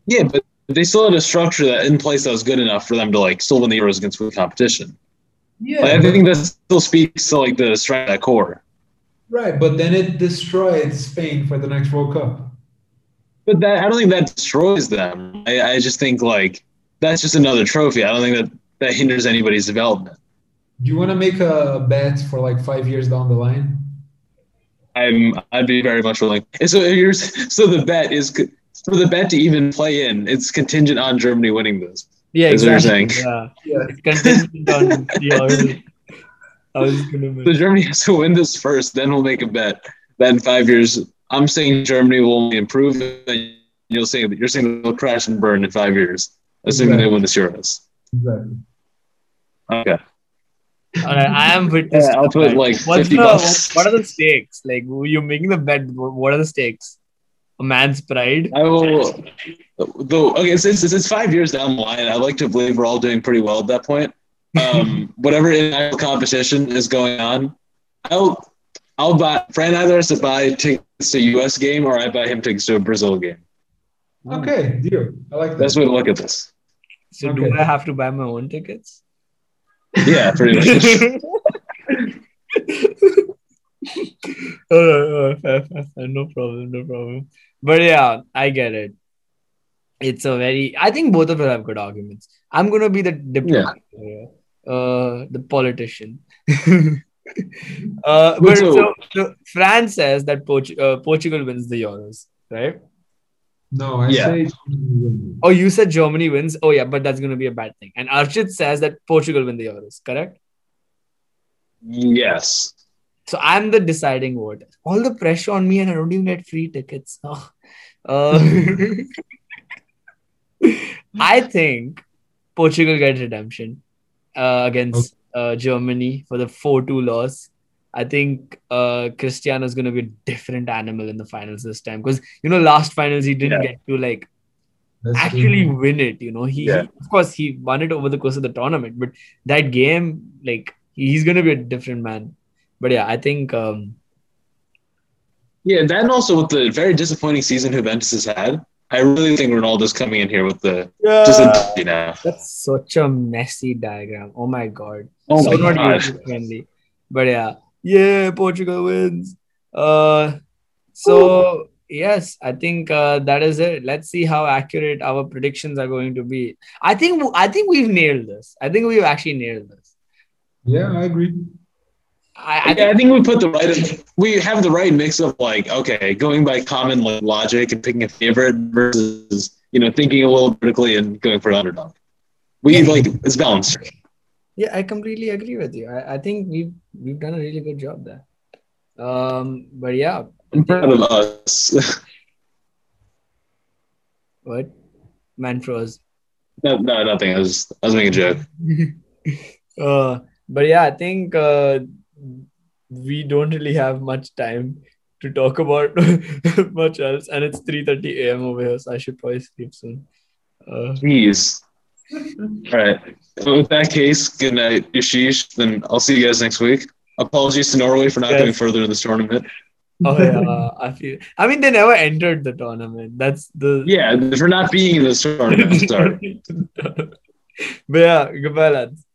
Yeah, but they still had a structure that in place that was good enough for them to like still win the Euros against the competition. Yeah, like, I think that still speaks to like the strength of that core. Right, but then it destroyed Spain for the next World Cup. But that I don't think that destroys them. I, I just think like that's just another trophy. I don't think that that hinders anybody's development. Do you want to make a bet for like five years down the line? I'm I'd be very much willing. And so here's *laughs* so the bet is for the bet to even play in. It's contingent on Germany winning this. Yeah, exactly. Yeah, yeah, it's contingent on yeah. I was gonna. So Germany has to win this first, then we'll make a bet. Then five years, I'm saying Germany will only improve, and you'll say you're saying they'll crash and burn in five years, assuming exactly. they win the Euros. Exactly. Okay. All right, I am witness. Yeah, I'll put like What's the, What are the stakes? Like you're making the bet. What are the stakes? A man's pride. I will. Though okay, since it's five years down the line, I like to believe we're all doing pretty well at that point. um, *laughs* whatever international competition is going on, I'll I'll buy Fran either has to buy tickets to a US game or I buy him tickets to a Brazil game. Okay, deal. I like that. That's way to look at this. So do I have to buy my own tickets? Yeah, pretty much. *laughs* *laughs* Fair, fair, fair. No problem, no problem. But yeah, I get it. It's a very. I think both of you have good arguments. I'm gonna be the diplomat here, uh, the politician. *laughs* uh, but So- so, so France says that Port- uh, Portugal wins the Euros, right? No, I Yeah. say Oh, you said Germany wins. Oh yeah, but that's gonna be a bad thing. And Archit says that Portugal win the Euros, correct? yes. So I'm the deciding vote. All the pressure on me, and I don't even get free tickets. Oh. *laughs* Uh, *laughs* I think Portugal gets redemption uh, against uh, Germany for the 4 2 loss. I think uh, Cristiano is going to be a different animal in the finals this time because, you know, last finals he didn't Yeah. get to like That's actually true. win it. You know, he, Yeah. he- of course he won it over the course of the tournament, but that game, like, he's going to be a different man. But yeah, I think um, Yeah, and also with the very disappointing season Juventus has had, I really think Ronaldo's coming in here with the just a you know. That's such a messy diagram. Oh my god. Oh so my not god. friendly. But yeah. Yeah, Portugal wins. Uh so yes, I think uh, that is it. Let's see how accurate our predictions are going to be. I think I think we've nailed this. I think we've actually nailed this. Yeah, I agree. I, I I, think I think we put the right we have the right mix of like okay going by common like logic and picking a favorite versus you know thinking a little critically and going for an underdog. We Yeah. like it's balanced. Yeah, I completely agree with you. I, I think we've we've done a really good job there. Um, but yeah, of us. *laughs* what? Man froze. no, no, nothing. I was I was making a joke. *laughs* uh, but yeah, I think uh, we don't really have much time to talk about *laughs* much else, and it's 3:30 a.m. over here, so I should probably sleep soon. Uh, Jeez. All right. With that case, good night, Yashish. Then I'll see you guys next week. Apologies to Norway for not Yes. going further in this tournament. oh yeah, uh, I feel. I mean, they never entered the tournament. That's the Yeah, for not being in this tournament. Sorry. *laughs* but yeah, goodbye, lads.